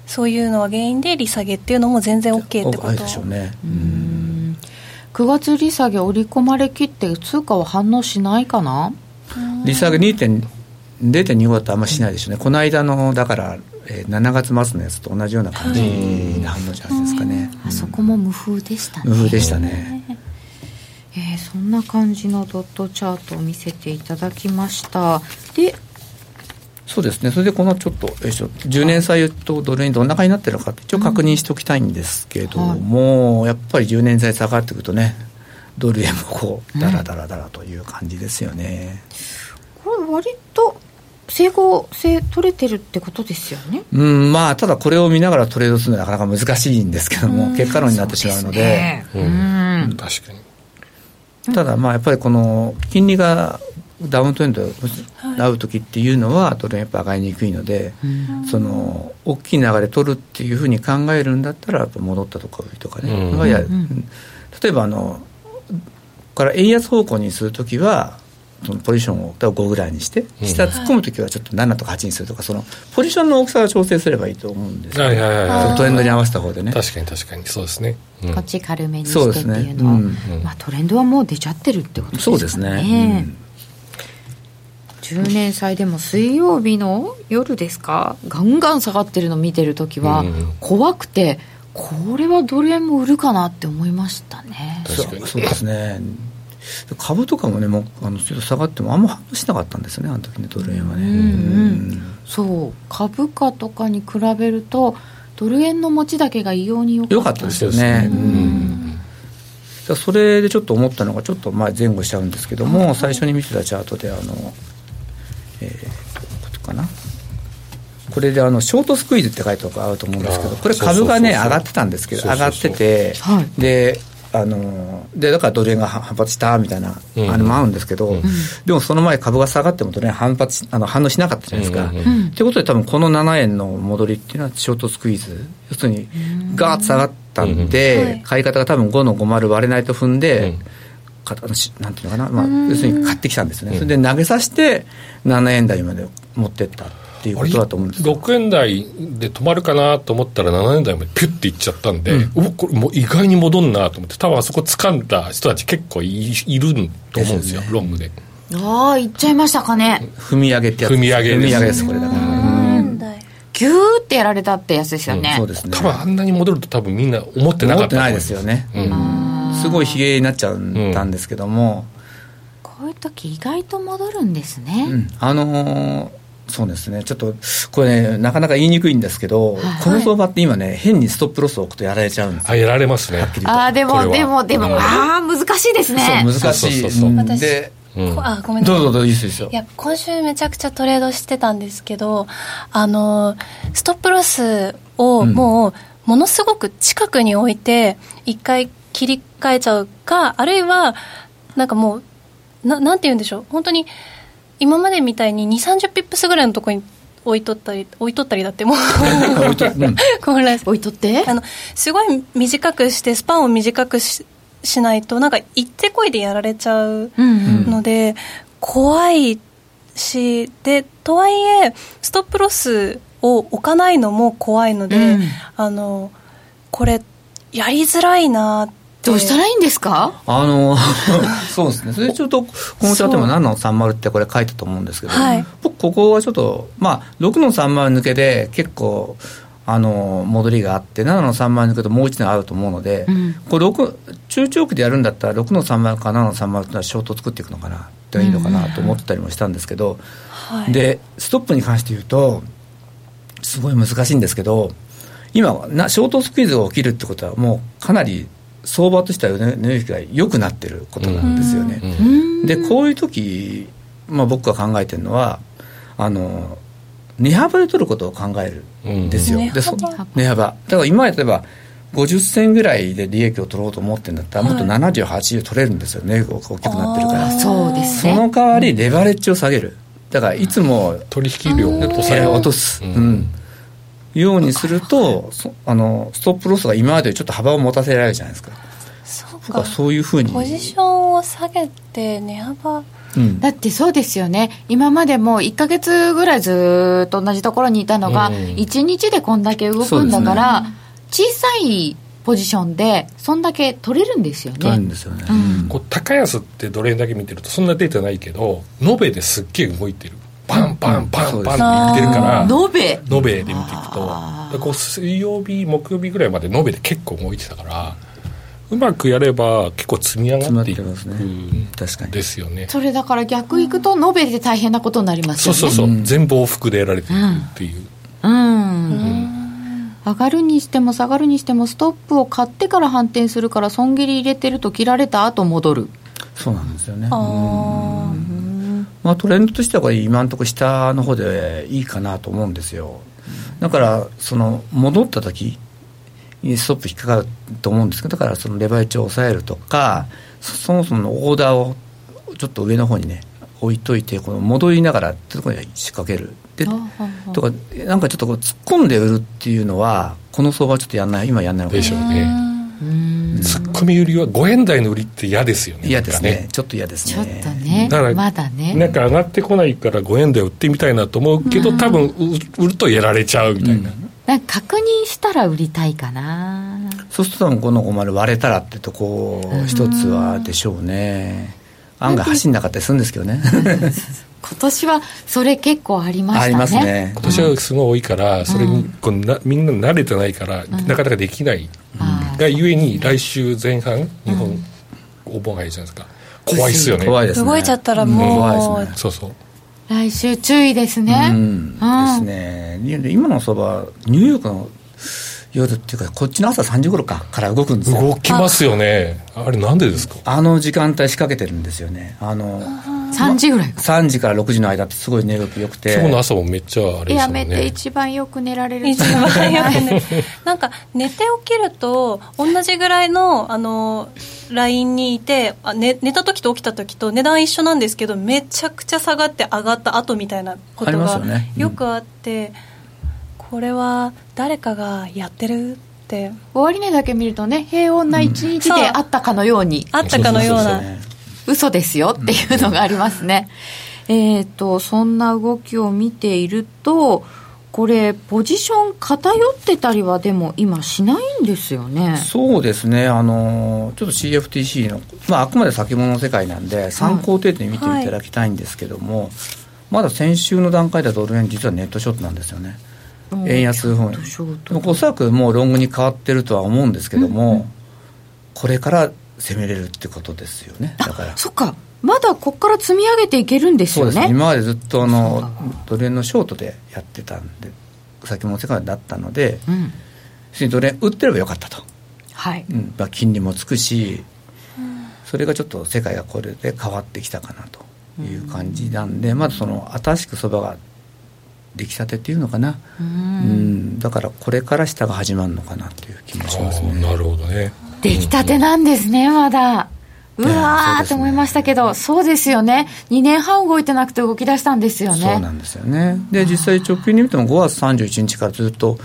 そういうのは原因で利下げっていうのも全然 OK ってこと？でしょうね。うん。9月利下げ織り込まれきって通貨は反応しないかな？利下げ2.0.25だとあんましないでしょうね、この間のだからえー、7月末のやつと同じような感じな反応じゃないですかね、あそこも無風でしたね。無風でしたね。えー、そんな感じのドットチャートを見せていただきました。でそうですね。それでこのちょっと、えー、10年債とドルにどんな感じになってるのか一応確認しておきたいんですけども、うんはい、やっぱり10年債下がってくるとねドル円もこうダラダラダラという感じですよね、うん、これ割と整合性取れてるってことですよね？うん、まあ、ただこれを見ながらトレードするのはなかなか難しいんですけども、結果論になってしまうので。うでね、うん、確かに。ただ、まあ、やっぱりこの金利がダウントレンド合う時っていうのは、ドル円やっぱ上がりにくいので、その大きい流れ取るっていうふうに考えるんだったら、やっぱ戻ったとかとかね、うん、例えばあの、から円安方向にするときは、そのポジションを5ぐらいにして下突っ込む時はちょっと7とか8にするとかそのポジションの大きさを調整すればいいと思うんですよ、はいはいはい、トレンドに合わせた方でね。確かに確かに。そうですね、うん、こっち軽めにしてっていうのは、ね。うん、まあ、トレンドはもう出ちゃってるってことですね。そうですね、うん。10年債でも水曜日の夜ですか？ガンガン下がってるの見てる時は怖くてこれはドル円も売るかなって思いましたね。そうそうですね株とかもねもうあのちょっと下がってもあんま反応しなかったんですよねあの時ねドル円はね、うんうん、そう。株価とかに比べるとドル円の持ちだけが異様に良かったですよね、うん、それでちょっと思ったのがちょっと前前後しちゃうんですけども最初に見てたチャートであのえー、ことかな。これであのショートスクイーズって書いてあると思うんですけどこれ株がね上がってたんですけど上がってて、であのでだからドル円が反発したみたいな、あれもあるんですけど、うん、でもその前、株が下がってもドル円反発あの反応しなかったじゃないですか。と、うん、いうことで、多分この7円の戻りっていうのは、ショートスクイーズ、要するに、ガーッと下がったんで、買い方が多分5の50割れないと踏んで、かなんていうのかな、まあ、要するに買ってきたんですね、それで投げさせて、7円台まで持ってった。っていうことだと思うんです6円台で止まるかなと思ったら7円台までピュッていっちゃったんで、うん、これもう意外に戻んなと思って多分あそこ掴んだ人たち結構いいると思うんですよ、ね、ロングで。ああいっちゃいましたかね。踏み上げってやつ。踏み上げです。これだから。ギューってやられたってやつですよね、うん、そうですね。多分あんなに戻ると多分みんな思ってなかった思ってないですよね、うん、すごいひげになっちゃったんですけども、こういう時意外と戻るんですね、あのーそうですね、ちょっとこれね、なかなか言いにくいんですけど、はい、この相場って今ね、変にストップロスを置くとやられちゃうんですあやられますね、あでも、でも、でも、ああ、難しいですね。そう難しい。そうそうそうでうん、あごめんどうぞどうぞいいですよ。いや今週めちゃくちゃトレードしてたんですけどあのストップロスをもうものすごく近くに置いて一回切り替えちゃうかあるいはなんかもうななんて言うんでしょう。本当に今までみたいに2 3 0ピップスぐらいのところに置いとったり置いとったりだってもう。置いと,、置いとって？あのすごい短くしてスパンを短くししないとなんか行ってこいでやられちゃうので、うん。うん、怖いしでとはいえストップロスを置かないのも怖いので、うん、あのこれやりづらいなってどうしたらいいんですか？あの [LAUGHS] そうですね。それちょっとこのチャートも7の30ってこれ書いたと思うんですけど、はい、僕ここはちょっとまあ6の30抜けで結構あの戻りがあって7の30抜けともう1年あると思うので、うん、これ6中長期でやるんだったら6の30か7の30ってのはショート作っていくのかなっていいのかなと思ったりもしたんですけど、うん、でストップに関して言うとすごい難しいんですけど今なショートスクイズが起きるってことはもうかなり相場としては値動きが良くなってることなんですよね。でこういう時、まあ、僕が考えてるのはあの値幅で取ることを考えるん。ですよ。うん、で値幅。だから今例えば50銭ぐらいで利益を取ろうと思ってるんだったら、もっと70、80取れるんですよ。ね、大きくなってるから。そうです、ね、その代わり、レバレッジを下げる。だからいつも取引量を落とす。うんようにするとあのストップロスが今までちょっと幅を持たせられるじゃないですか。そうか。そういうふうに。ポジションを下げて値幅。うん、だってそうですよね、今までも1か月ぐらいずっと同じところにいたのが、うん、1日でこんだけ動くんだから、ね、小さいポジションで、そんだけ取れるんですよね。取れるんですよね、うん、こう高安ってどれだけ見てると、そんなデータないけど、延べですっげえ動いてる。パンパンパンパンって言ってるから、延べ。延べで見ていくと。こう水曜日木曜日ぐらいまで延べで結構動いてたからうまくやれば結構積み上がっていくんですよね。それだから逆いくと延べで大変なことになりますよね。そうそうそう、うん、全部往復でやられてるっていう。うん、うん。上がるにしても下がるにしてもストップを買ってから反転するから損切り入れてると切られた後戻る。そうなん。ですよねまあ、トレンドとしてはこれ今のところ下の方でいいかなと思うんですよ。だからその戻った時にストップ引っかかると思うんですけどだからそのレバレッジを抑えるとかそもそものオーダーをちょっと上の方にね置いといてこの戻りながらってところに仕掛ける。でとかなんかちょっとこう突っ込んで売るっていうのはこの相場はちょっとやんない今やんないのかでしょうねツッコミ売りは5円台の売りって嫌ですよね嫌ですね。ちょっと嫌ですね。ちょっとね。だからまだね。なんか上がってこないから5円台売ってみたいなと思うけど、多分売るとやられちゃうみたいな、うん。なんか確認したら売りたいかな。そうするとこの50割れたらってとこ一つはでしょうね。案外走んなかったりするんですけどね。[LAUGHS] 今年はそれ結構ありましたね。ありますね。今年はすごい多いからそれにこうなみんな慣れてないから、なかなかできないがゆえに来週前半日本お盆入るじゃないですか。怖いっすよね。怖いですね。動いちゃったらもう、怖いですね。そうそう。来週注意ですね、うん。ですね。今の相場ニューヨークの夜っていうかこっちの朝3時頃かから動くんですよ。動きますよね。あれなんでですか？あの時間帯仕掛けてるんですよね。あの3時ぐらい3時から6時の間ってすごい寝起きよくて。今日の朝もめっちゃあれですね。めて一番よく寝られる。一番よくね。[LAUGHS] なんか寝て起きると同じぐらいのあのラインにいてあ、寝寝た時と起きた時と値段一緒なんですけどめちゃくちゃ下がって上がった後みたいなことがよくあってこれは誰かがやってるって。終値だけ見るとね平穏な一日であったかのように、あったかのような嘘ですよっていうのがありますね、えっとそんな動きを見ているとこれポジション偏ってたりはでも今しないんですよね。そうですね。あのちょっと CFTC の、まあ、あくまで先物の世界なんで参考程度に見ていただきたいんですけども、はい、まだ先週の段階ではドル円実はネットショットなんですよね。円安方面おそらくもうロングに変わってるとは思うんですけども、うんうん、これから攻めれるってことですよね。だから。そっか。まだここから積み上げていけるんですよね。そうです。今までずっとあのドル円のショートでやってたんで先物世界だったので、うん、ドル円売ってればよかったと、はい。うん。まあ、金利もつくし、うん、それがちょっと世界がこれで変わってきたかなという感じなんで、うん、まずその新しく相場が出来たてっていうのかな、うん、だからこれから下が始まるのかなという気もしますね。なるほどね出来たてなんですねまだ。うわーと思いましたけど、そうですよね、2年半動いてなくて動き出したんですよね。そうなんですよね。で、実際直近で見ても5月31日からずっと、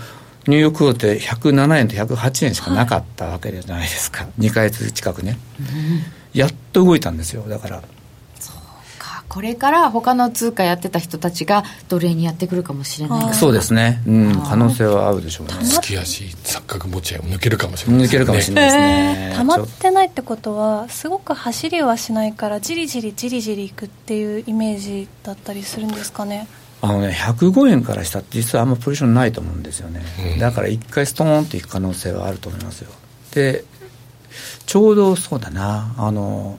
ニューヨークって107円と108円しかなかったわけじゃないですか、はい、2か月近くね、うん、やっと動いたんですよ、だから。これから他の通貨やってた人たちがドル円にやってくるかもしれないそうですね、うん、可能性はあるでしょうね。月足錯覚持ち合い抜けるかもしれない、ね、抜けるかもしれないですね、え。ー、溜まってないってことはすごく走りはしないからじりじりじりじりいくっていうイメージだったりするんですかね？あのね、105円からしたって実はあんまポジションないと思うんですよね、うん、だから一回ストーンっていく可能性はあると思いますよ。でちょうどそうだな。あの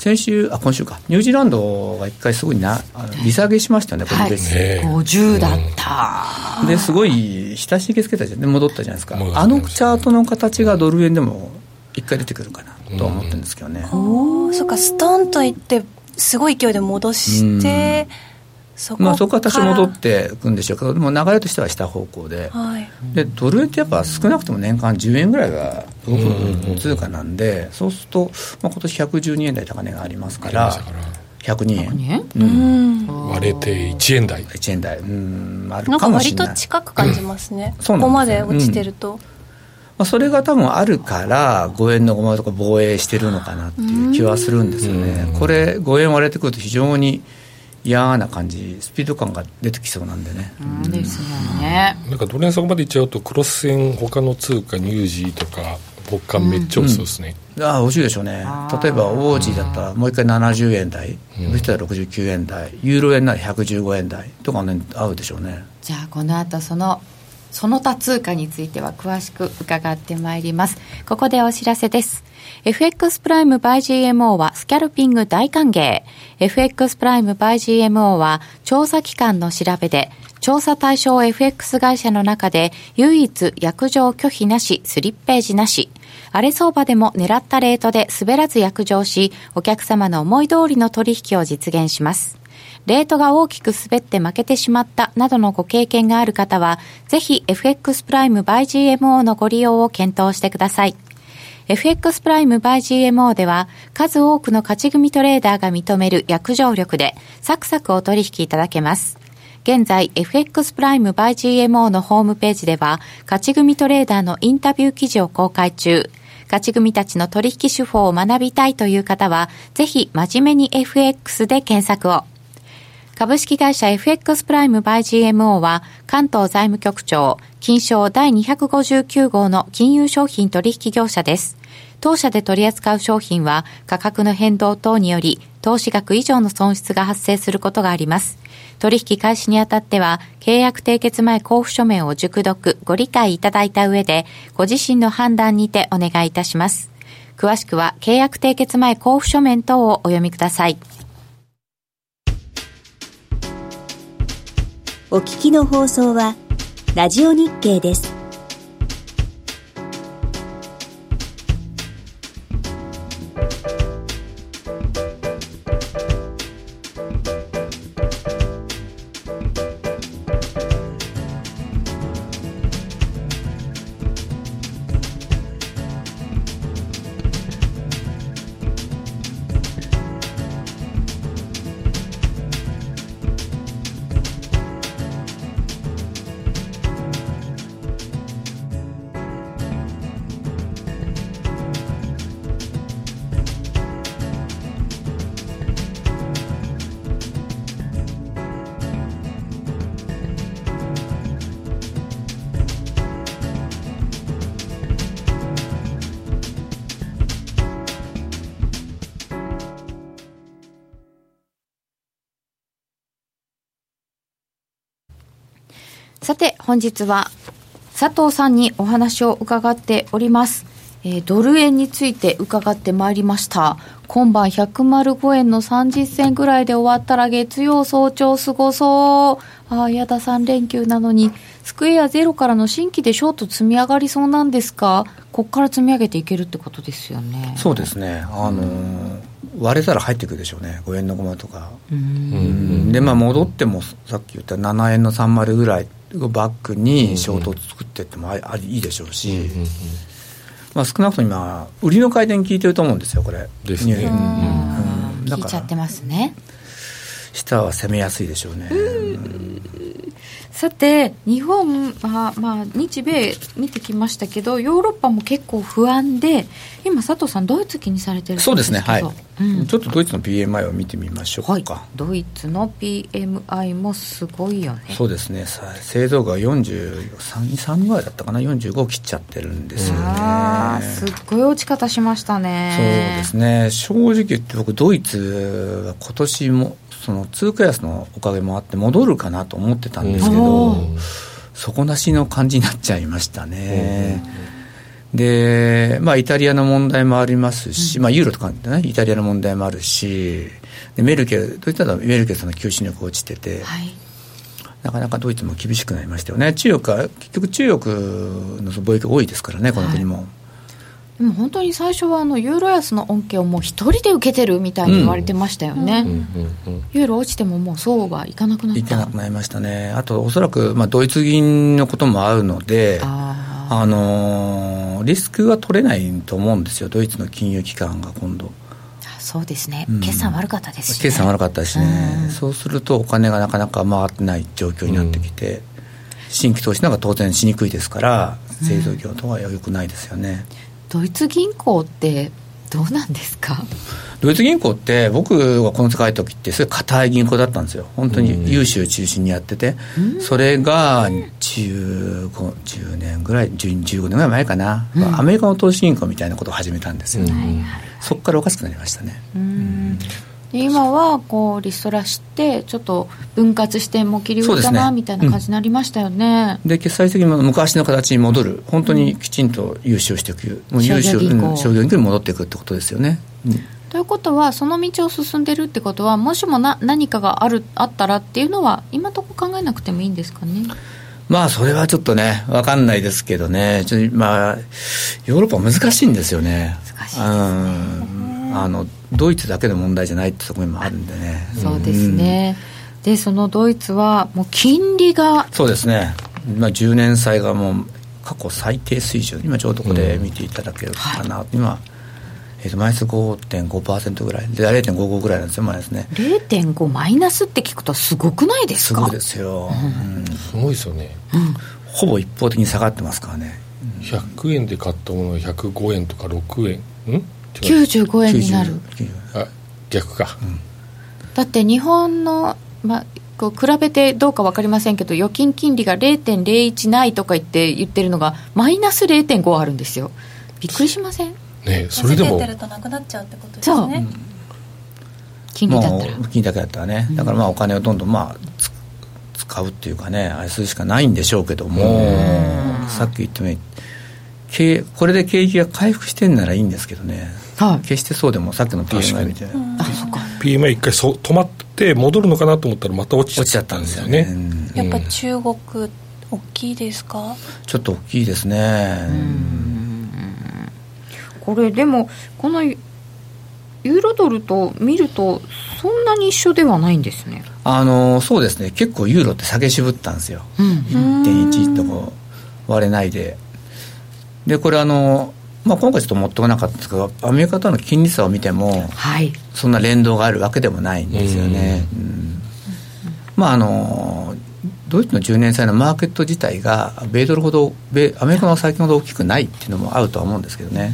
先週、あ今週か、ニュージーランドが一回すごいな、利下げしましたよね、これで、はい、50だった、ですごい、親しげつけたじゃん、戻ったじゃないですか、あのチャートの形がドル円でも一回出てくるかなと思ってるんですけどね。おお、そっか、ストンといって、すごい勢いで戻して、そこまあ、そこは多少戻っていくんでしょうけど、でも流れとしては下方向で、はい、でドル円ってやっぱ少なくとも年間10円ぐらいが動く通貨なんで、そうすると、まあ今年112円台高値がありますから。102円、うん、割れて1円台。1円台。うん。あるかもしれない。なんか割と近く感じますね、うん、ここまで落ちてると、うん、まあ、それが多分あるから5円の5枚とか防衛してるのかなっていう気はするんですよね、これ5円割れてくると非常に嫌な感じスピード感が出てきそうなんでね、うん、ですよね。なんかドル円そこまでいっちゃうとクロス円他の通貨ニュージーとか国間めっちゃ美味しそうですね、うん、ああ惜しいでしょうね。例えばオージーだったらもう一回70円台そしたら69円台ユーロ円なら115円台とかね合うでしょうね。じゃあこの後そのその他通貨については詳しく伺ってまいります。ここでお知らせです FX プライム by GMO はスキャルピング大歓迎。FX プライム by GMO は調査機関の調べで調査対象 FX 会社の中で唯一約定拒否なし、スリッページなし。荒れ相場でも狙ったレートで滑らず約定し、お客様の思い通りの取引を実現します。レートが大きく滑って負けてしまったなどのご経験がある方は、ぜひ FX プライム by GMO のご利用を検討してください。FX プライム by GMO では数多くの勝ち組トレーダーが認める約定力でサクサクお取引いただけます。現在 FX プライム by GMO のホームページでは勝ち組トレーダーのインタビュー記事を公開中。勝ち組たちの取引手法を学びたいという方はぜひ真面目に FX で検索を。株式会社 FX プライムバイ GMO は関東財務局長金賞第259号の金融商品取引業者です。当社で取り扱う商品は価格の変動等により投資額以上の損失が発生することがあります。取引開始にあたっては契約締結前交付書面を熟読、ご理解いただいた上でご自身の判断にてお願いいたします。詳しくは契約締結前交付書面等をお読みください。お聞きの放送は、ラジオ日経です。さて、本日は佐藤さんにお話を伺っております。えー、ドル円について伺ってまいりました。今晩105円の30銭ぐらいで終わったら月曜早朝すごそう。ああ、やだ3連休なのに、スクエアゼロからの新規でショート積み上がりそうなんですか？ここから積み上げていけるってことですよね。そうですね。あのー、割れたら入ってくるでしょうね。5円の駒とか。うんで、まあ戻っても、さっき言った7円の30ぐらいバックにショートを作っていってもありいいでしょうし、まあ、少なくとも今、売りの回転効いてると思うんですよ、これ。ですね。うんういちゃってますね。下は攻めやすいでしょうね。さて、日本は、まあ、日米見てきましたけど、ヨーロッパも結構不安で、今、佐藤さん、ドイツ気にされてるそうですね、はい、うん、ちょっとドイツの PMI を見てみましょうか、はい、ドイツの PMI もすごいよね。そうですね、製造が43、3ぐらいだったかな、45切っちゃってるんですよね。すっごい落ち方しましたね。そうですね、正直言って、僕、ドイツは今年もその通貨安のおかげもあって戻るかなと思ってたんですけど、底なしの感じになっちゃいましたね。で、まあ、イタリアの問題もありますし、まあ、ユーロとかね、イタリアの問題もあるし、でメルケル、どういったらメルケルさんの求心力落ちてて、はい、なかなかドイツも厳しくなりましたよね。中国は、結局中国の貿易多いですからね、この国も。はいでも本当に最初はあのユーロ安の恩恵をもう一人で受けてるみたいに言われてましたよね、ユーロ落ちてももうそうはいかなくなった。いかなくなりました。ね、あとおそらく、まあ、ドイツ銀のこともあるので、あ、あのー、リスクは取れないと思うんですよ、ドイツの金融機関が今度。そうですね、うん、決算悪かったですし、ね、決算悪かったしね、うん、そうするとお金がなかなか回ってない状況になってきて、うん、新規投資なんか当然しにくいですから、製造業とはよくないですよね。ドイツ銀行ってどうなんですか？ドイツ銀行って僕がこの世界時ってすごい硬い銀行だったんですよ。本当に融資を中心にやってて、それが15 10年ぐらい15年ぐらい前かな、うん、アメリカの投資銀行みたいなことを始めたんですよ、ね、そこからおかしくなりましたね、うん今はこうリストラしてちょっと分割しても切り売りだな、みたいな感じになりましたよね。で決済的に昔の形に戻る。本当にきちんと融資をしていく、もう融資を商業銀行。に戻っていくってことですよね、ということはその道を進んでるってことはもしもな何かがあるあったらっていうのは今とこ考えなくてもいいんですかね。まあそれはちょっとね分かんないですけどね。ちょまあヨーロッパ難しいんですよね。難しいですね。あのドイツだけの問題じゃないって側面もあるんでね。そうですね、うん、でそのドイツはもう金利がそうですね、まあ、10年債がもう過去最低水準。今ちょうどここで見ていただけるかな、うんはい、今えー、とマイナス5.5%ぐらい。で0.55ぐらいなんですよマイナスね。0.5マイナスって聞くとすごくないですか？すごいですよ、うん、すごいですよね、うん、ほぼ一方的に下がってますからね、100円で買ったものが105円とか6円。ん？95円になる。あ逆か、うん、だって日本の、まあ、こう比べてどうか分かりませんけど預金金利が0.01ないとか言って言ってるのがマイナス0.5あるんですよ。びっくりしません？ねそれでも。てるとなくなっちゃうってことですね。金利だったら。金利だけだったらね。だからまあお金をどんどんまあ使うっていうかねあれするしかないんでしょうけどもさっき言ったようにこれで景気が回復してんならいいんですけどね、はい、決してそうでもさっきの PMI みたいな、あそっか。PMI 一回そ止まって戻るのかなと思ったらまた落ちちゃったんですよね、やっぱ中国大きいですか？ちょっと大きいですね。これでもこのユーロドルと見るとそんなに一緒ではないんですね。あのそうですね。結構ユーロって下げ渋ったんですよ、うん、1.1とこ割れないででこれあのまあ、今回ちょっと持ってこなかったんですけどアメリカとの金利差を見ても、はい、そんな連動があるわけでもないんですよね。うん、まああのドイツの10年債のマーケット自体が米ドルほど米アメリカの債券ほど大きくないっていうのも合うとは思うんですけどね、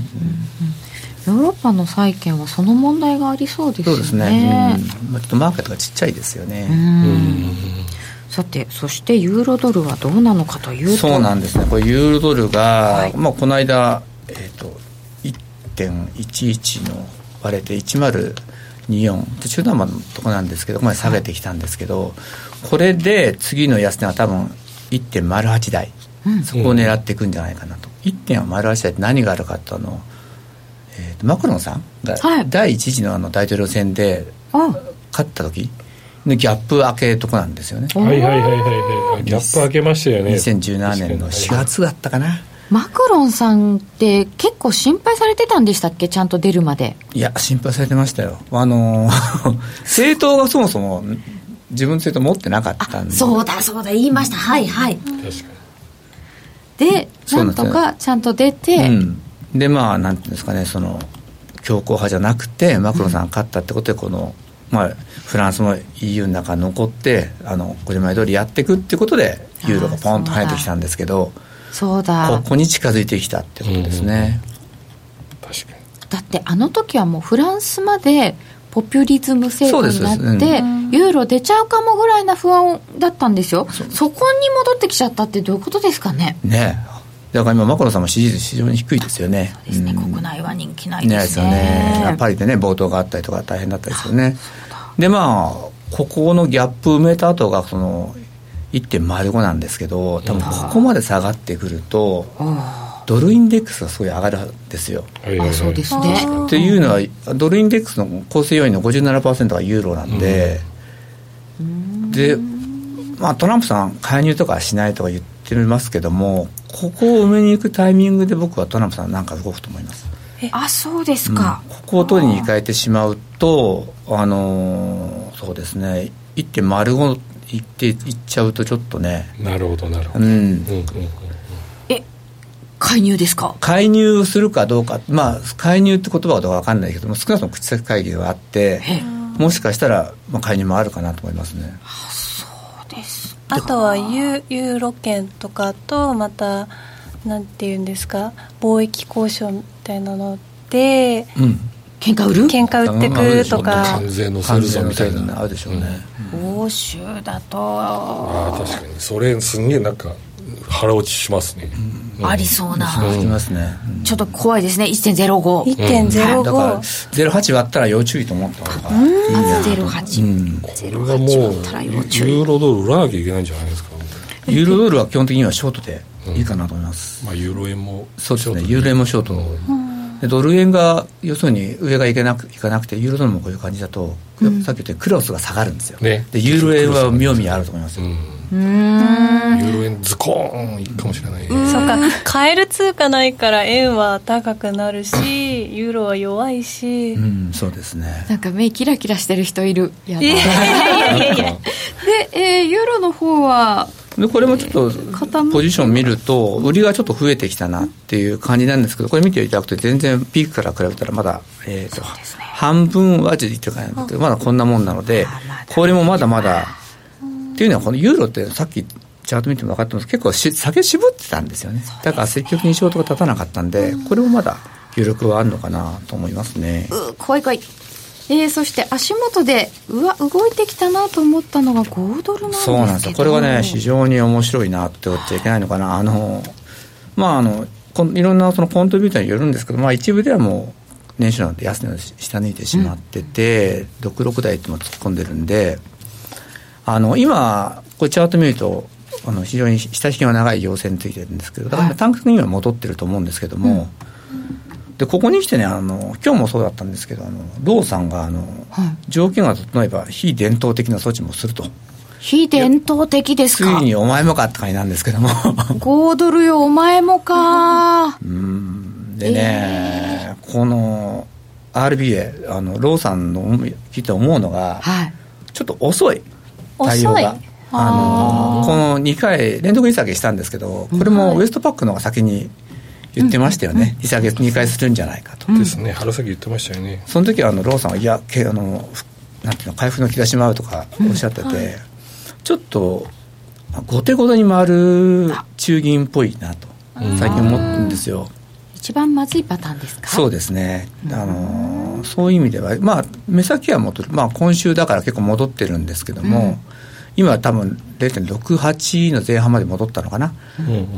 うんうん、ヨーロッパの債券はその問題がありそうですね。そうですね、うん。まあ、ちょっとマーケットがちっちゃいですよねさてそしてユーロドルはどうなのかというと。そうなんですね。これユーロドルが、はい、まあ、この間、えーと、と1.11の割れて10 24中途半端のとこなんですけどここまで下げてきたんですけど、これで次の安値は多分1.08台、うん、そこを狙っていくんじゃないかなと、うん、1.08台って何があるかとあの、えーと、マクロンさんが、第一次のあの大統領選で勝った時のギャップ開けとこなんですよね。はいはいはいはいはい。ギャップ開けましたよね。2017年の4月だったかな、マクロンさんって結構心配されてたんでしたっけ？ちゃんと出るまで。いや心配されてましたよ。あの [LAUGHS] 政党がそもそも自分の政党持ってなかったんで。そうだそうだ。言いました、うん、はいはい。確かに。でなんとかちゃんと出て、うん、でまあなんていうんですかね。その強硬派じゃなくてマクロンさんが勝ったってことでこの、まあ、フランスも EU の中に残ってあのこれまで通りやっていくっていうことでユーロがポンと入ってきたんですけどそうだ。ここに近づいてきたってことですね、うん、確かに。だってあの時はもうフランスまでポピュリズム政府になって、ユーロ出ちゃうかもぐらいな不安だったんですよ。そこに戻ってきちゃったってどういうことですかね。ねだから今マクロンさんも支持率非常に低いですよね。そうですね、うん、国内は人気ないですね。ねパリでね。暴動があったりとか大変だったですよねでまあここのギャップ埋めた後がその1.05なんですけど多分ここまで下がってくると、ドルインデックスがすごい上がるんですよ。あそうですね。っていうのはドルインデックスの構成要因の57%がユーロなんで、うん、で、まあ、トランプさん介入とかしないとか言ってますけどもここを埋めに行くタイミングで僕はトランプさんなんか動くと思います。あそうですか、うん、ここを取りに変えてしまうとあのー、そうですね。1.05行って行っちゃうとちょっとね。なるほどなるほど、うん、うんうんえ介入ですか？介入するかどうかまあ介入って言葉はどうか分かんないけども少なくとも口先会議があってもしかしたら、まあ、介入もあるかなと思いますね。ああとはユユーロ圏とかとまたなんていうんですか貿易交渉みたいなので、うん。喧嘩売る？喧嘩売ってくとか。関税のせるぞみたいなあるでしょうね、欧州だと。ああ確かに。それすんげえなんか腹落ちしますね、ありそうな、うん、ますね、ちょっと怖いですね。1.05 1.05、だから08割ったら要注意と思った方がいいな08、うん、これがもうユーロドル売らなきゃいけないんじゃないですかユーロドルは基本的にはショートでいいかなと思います、まあユーロ円もそうですね。ユーロ円もショートの、でドル円が要するに上がいけなくいかなくてユーロドルもこういう感じだと、うん、さっき言ったクロスが下がるんですよ、ね、でユーロ円は妙味あると思いますよ、うんユーロ円ズコーンいくかもしれない、ね、そうか。買える通貨ないから円は高くなるし [COUGHS] ユーロは弱いし。うんそうですね。なんか目キラキラしてる人いる。やだ。いやいやいやいや。で、えー、ユーロの方はでこれもちょっとポジション見ると売りがちょっと増えてきたなっていう感じなんですけどこれ見ていただくと全然ピークから比べたらまだ、えーと、半分はじっていう感じなんですけどまだこんなもんなのでこれもまだまだっていうのはこのユーロってさっきチャート見ても分かってます。結構し下げ絞ってたんですよね。だから積極的にショートが立たなかったんでこれもまだ余力はあるのかなと思いますね。怖い怖い。えー、そして足元でうわ動いてきたなと思ったのが5ドルなんですそうなんですよ。これがね非常に面白いなって思っちゃいけないのかな。あのまああのいろんなそのコントビューターによるんですけど、まあ、一部ではもう年初なんて安値を下抜いてしまってて、うん、66台っても突っ込んでるんであの今これチャート見るとあの非常に下引きが長い陽線についてるんですけどだから短期的には戻ってると思うんですけども、でここに来てねあの今日もそうだったんですけどあのローさんがあの、はい、条件が整えば非伝統的な措置もすると。非伝統的ですか？ついにお前もかって感じなんですけども。[LAUGHS] 5ドルよお前もか。うん。でね、えー、この RBA あのローさんの聞いて思うのが、はい、ちょっと遅い対応が。あのこの2回連続利下げしたんですけどこれもウエストパックの方が先に言ってましたよね、利下げ2回するんじゃないかと。ですね、春先言ってましたよね。その時はあのローさんは、いや、けあのなんていうの、回復の兆しも合うとかおっしゃってて、うんはい、ちょっと、後手ごとに回る中銀っぽいなと、最近思うんですよ。一番まずいパターンですか？そうですね、あのそういう意味では、まあ、目先は戻る、まあ、今週だから結構戻ってるんですけども、うん、今は多分0.68の前半まで戻ったのかな、うんうん、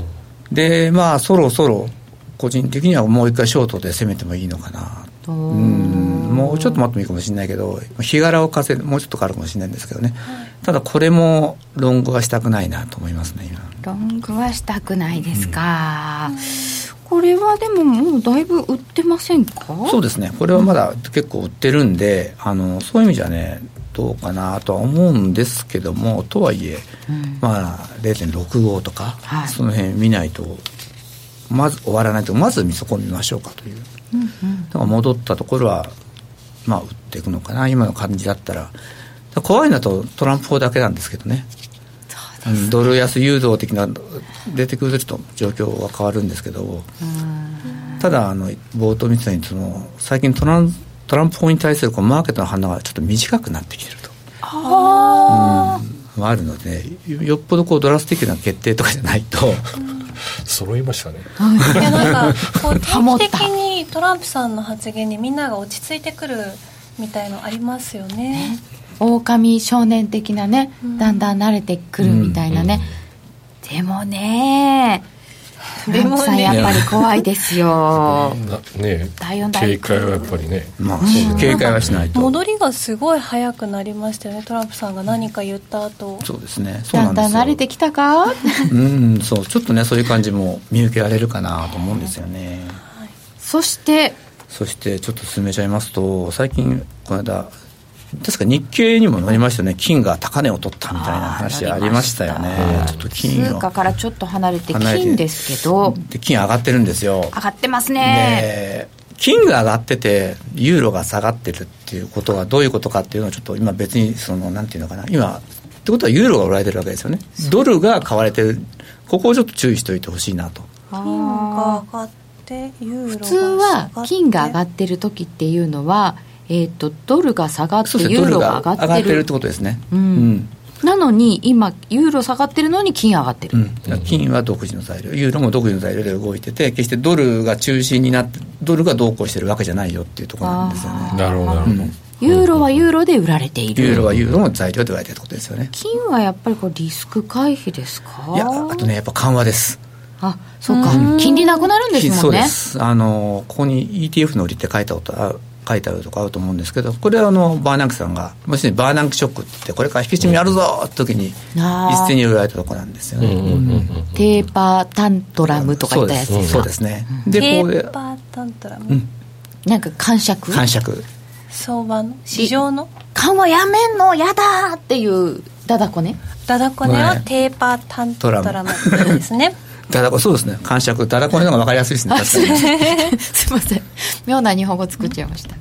で、まあ、そろそろ個人的にはもう一回ショートで攻めてもいいのかな。うん。もうちょっと待ってもいいかもしれないけど日柄を稼いもうちょっとかかるかもしれないんですけどね、はい、ただこれもロングはしたくないなと思いますね今。ロングはしたくないですか、うん、これはでももうだいぶ売ってませんか？そうですね。これはまだ結構売ってるんであのそういう意味じゃねどうかなとは思うんですけどもとはいえ、うん、まあ0.65とか、はい、その辺見ないとまず終わらないとまず見損ねましょうかという、うんうん、だから戻ったところはまあ売っていくのかな今の感じだったら。怖いのとトランプ法だけなんですけどねドル安誘導的な出てくるとちょっと状況は変わるんですけど。ただあの冒頭みたいにその最近トラントランプ法に対するこうマーケットの反応がちょっと短くなってきてると。ああるのでよっぽどこうドラスティックな決定とかじゃないと。揃いましたね。いやなんかこう定期的にトランプさんの発言にみんなが落ち着いてくるみたいのありますよね。ね狼少年的なね、うん、だんだん慣れてくるみたいなね、うん。うん、でもねでもね。[LAUGHS] やっぱり怖いですよ。ね警戒はやっぱりね。まあ、警戒はしないと。戻りがすごい早くなりましたよねトランプさんが何か言った後。そうですね。だんだん慣れてきたか？うんそう。ちょっとねそういう感じも見受けられるかなと思うんですよね、はい、そしてそしてちょっと進めちゃいますと最近この間確か日経にも載りましたね。金が高値を取ったみたいな話ありましたよね。ちょっと金通貨からちょっと離れて金ですけど。で金上がってるんですよ。上がってますね。金が上がっててユーロが下がってるっていうことはどういうことかっていうのはちょっと今別にそのなんていうのかな。今ってことはユーロが売られてるわけですよね。ドルが買われてる。ここをちょっと注意しておいてほしいなと。金が上がってユーロ普通は金が上がってる時っていうのはえーと、ドルが下がってユーロが上がってる。上がってるってことですね、うん、うん、なのに今ユーロ下がってるのに金上がってる、うん、金は独自の材料ユーロも独自の材料で動いてて決してドルが中心になってドルが同行してるわけじゃないよっていうところなんですよね。なるほどなるほど、ユーロはユーロで売られている。ユーロはユーロの材料で売られてるってことですよね。金はやっぱりこうリスク回避ですか？いやあとねやっぱ緩和です。あそうか。金利なくなるんですもんね。そうです。あのここに ETF の売りって書いたこと書いてあるとかあると思うんですけどこれはあのバーナンクさんがもしにバーナンクショックってこれから引き締めやるぞって時に一斉に売られたところなんですよね、テーパータントラムとか言ったやつですそうです。ね、でテーパータントラム、うん、なんか感触感触相場の？市場の？緩和やめんのやだっていうダダコね。ダダコネはテーパータントラム。ですねだだこそうですね。感触だだこの方が分かりやすいですね。[LAUGHS] すいません。妙な日本語作っちゃいました。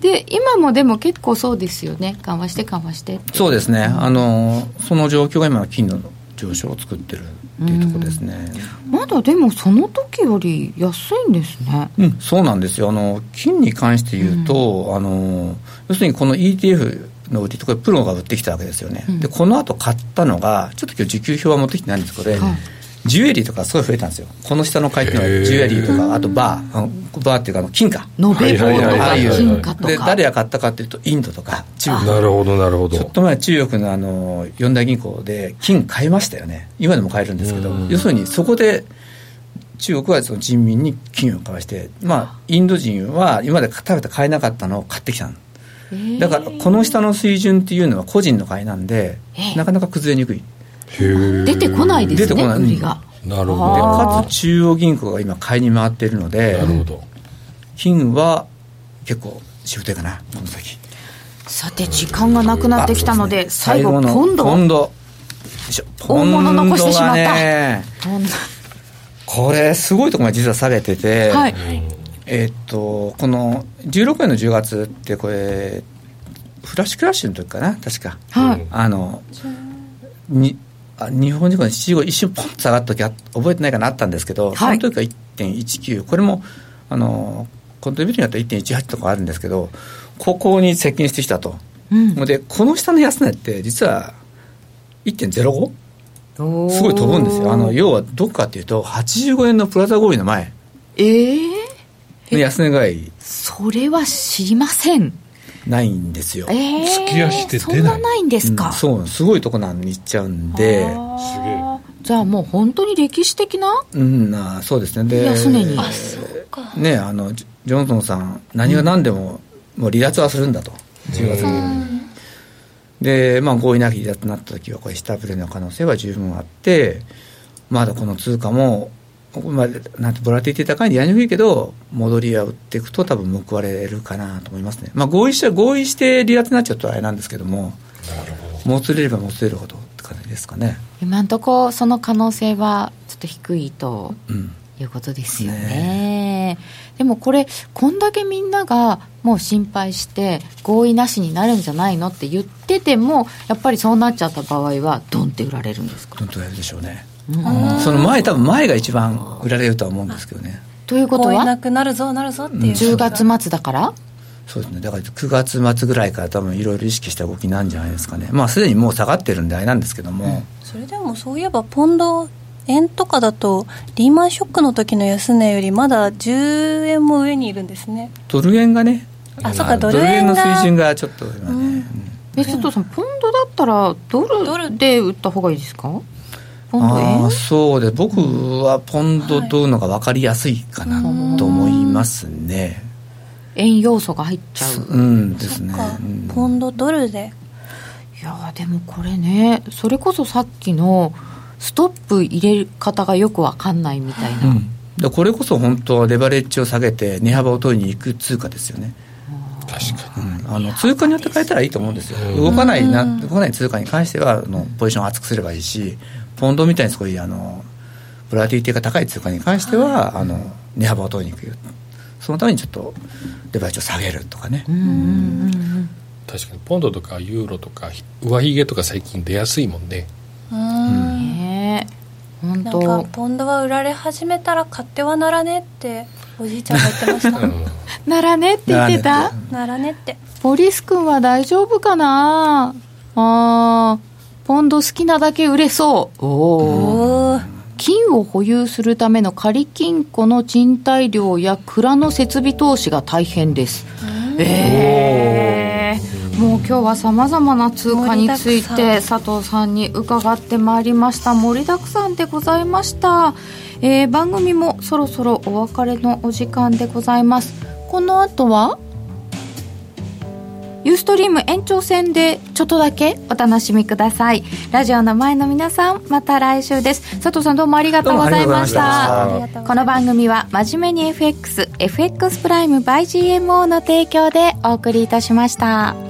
で今もでも結構そうですよね。緩和して緩和してそうですね。あのその状況が今の金の上昇を作ってるっていうところですね、まだでもその時より安いんですね。うんそうなんですよ。あの金に関して言うと、うん、あの要するにこの ETF の売りとかプロが売ってきたわけですよね、うん、でこの後買ったのがちょっと今日時給表は持ってきてないんですけど、はいジュエリーとかすごい増えたんですよ。この下の階っていうのはジュエリーとかあとバー。バーっていうかあの金貨。延べ棒とか金貨。とか。で誰が買ったかっていうとインドとか中国。なるほどなるほど。ちょっと前中国のあの四大銀行で金買いましたよね。今でも買えるんですけど要するにそこで中国はその人民に金を買わしてまあインド人は今まで食べて買えなかったのを買ってきただからこの下の水準っていうのは個人の買いなんで、なかなか崩れにくい出てこないですね売りが。なるほど。かつ中央銀行が今買いに回っているのでなるほど。金は結構シフトかなこの先。さて時間がなくなってきたので、最後ポンド。ポンド。大物残してしまったこれすごいところが実は下げてて、はい、えー、っとこの16年の10月ってこれフラッシュクラッシュの時かな確か、はい、あのにあ日本時間の7時後一瞬ポンと下がった時は覚えてないかなあったんですけど、はい、その時は1.19これもあのコントリビュートにったら1.18とかあるんですけどここに接近してきたと、うん、でこの下の安値って実は 1.05? すごい飛ぶんですよ。あの要はどこかっていうと85円のプラザ合意の前。ええー、の安値買い。それは知りませんないんですよ、えー、月足で出ない。そんなないんですか、うん、そうす。ごいとこなんに行っちゃうんで。すげえ。じゃあもう本当に歴史的な？うんあそうですね。で安値に。あそうか。ねあのジョンソンさん何が何でも、もう離脱はするんだと。10月に、で、まあ、合意なき離脱になった時はこれ下振れの可能性は十分あってまだこの通貨も、まあ、なんてボラティティ高いんでやりにくいけど戻りは売っていくと多分報われるかなと思いますね、まあ、合意して合意して離脱になっちゃうとあれなんですけどももつれればもつれるほどって感じですかね。今のところその可能性はちょっと低いと、うん。いうことですよね、ね、でもこれこんだけみんながもう心配して合意なしになるんじゃないのって言っててもやっぱりそうなっちゃった場合はドンって売られるんですか？ドンと売られるでしょうね、うん、その前多分前が一番売られるとは思うんですけどね。ということは？なくなるぞなるぞっていう、10月末だからそうですね。だから9月末ぐらいから多分いろいろ意識した動きなんじゃないですかね。まあすでにもう下がってるんであれなんですけども、うん、それでもそういえばポンド円とかだとリーマンショックの時の安値よりまだ10円も上にいるんですね。ドル円がねあそうかドル円の水準がちょっと今ね、うん、え佐藤さんポンドだったらドル。で売った方がいいですか？ポンド円？あそうで僕はポンドというのが分かりやすいかなと思いますね、円要素が入っちゃう。うんですね、ポンドドルで。いやでもこれねそれこそさっきのストップ入れ方がよく分かんないみたいな、うん、でこれこそ本当はレバレッジを下げて値幅を取りに行く通貨ですよね。確かに、うん、あの通貨によって変えたらいいと思うんですよ。動かないな動かない通貨に関してはあのポジションを厚くすればいいしポンドみたいにすごいあのボラティティが高い通貨に関しては、あの値幅を取りに行く。そのためにちょっとレバレッジを下げるとかね。確かにポンドとかユーロとか上髭とか最近出やすいもんね。うん。本当。なんかポンドは売られ始めたら買ってはならねっておじいちゃんが言ってました。[LAUGHS] ならねって言ってた？ならねって。ポリス君は大丈夫かな？あポンド好きなだけ売れそう。おお金を保有するための仮金庫の賃貸料や蔵の設備投資が大変です。ええー。もう今日はさまざまな通貨について佐藤さんに伺ってまいりました。盛りだくさんでございました、えー、番組もそろそろお別れのお時間でございます。この後はユーストリーム延長戦でちょっとだけお楽しみください。ラジオの前の皆さんまた来週です。佐藤さんどうもありがとうございました。この番組は真面目に FXFX プライム by GMO の提供でお送りいたしました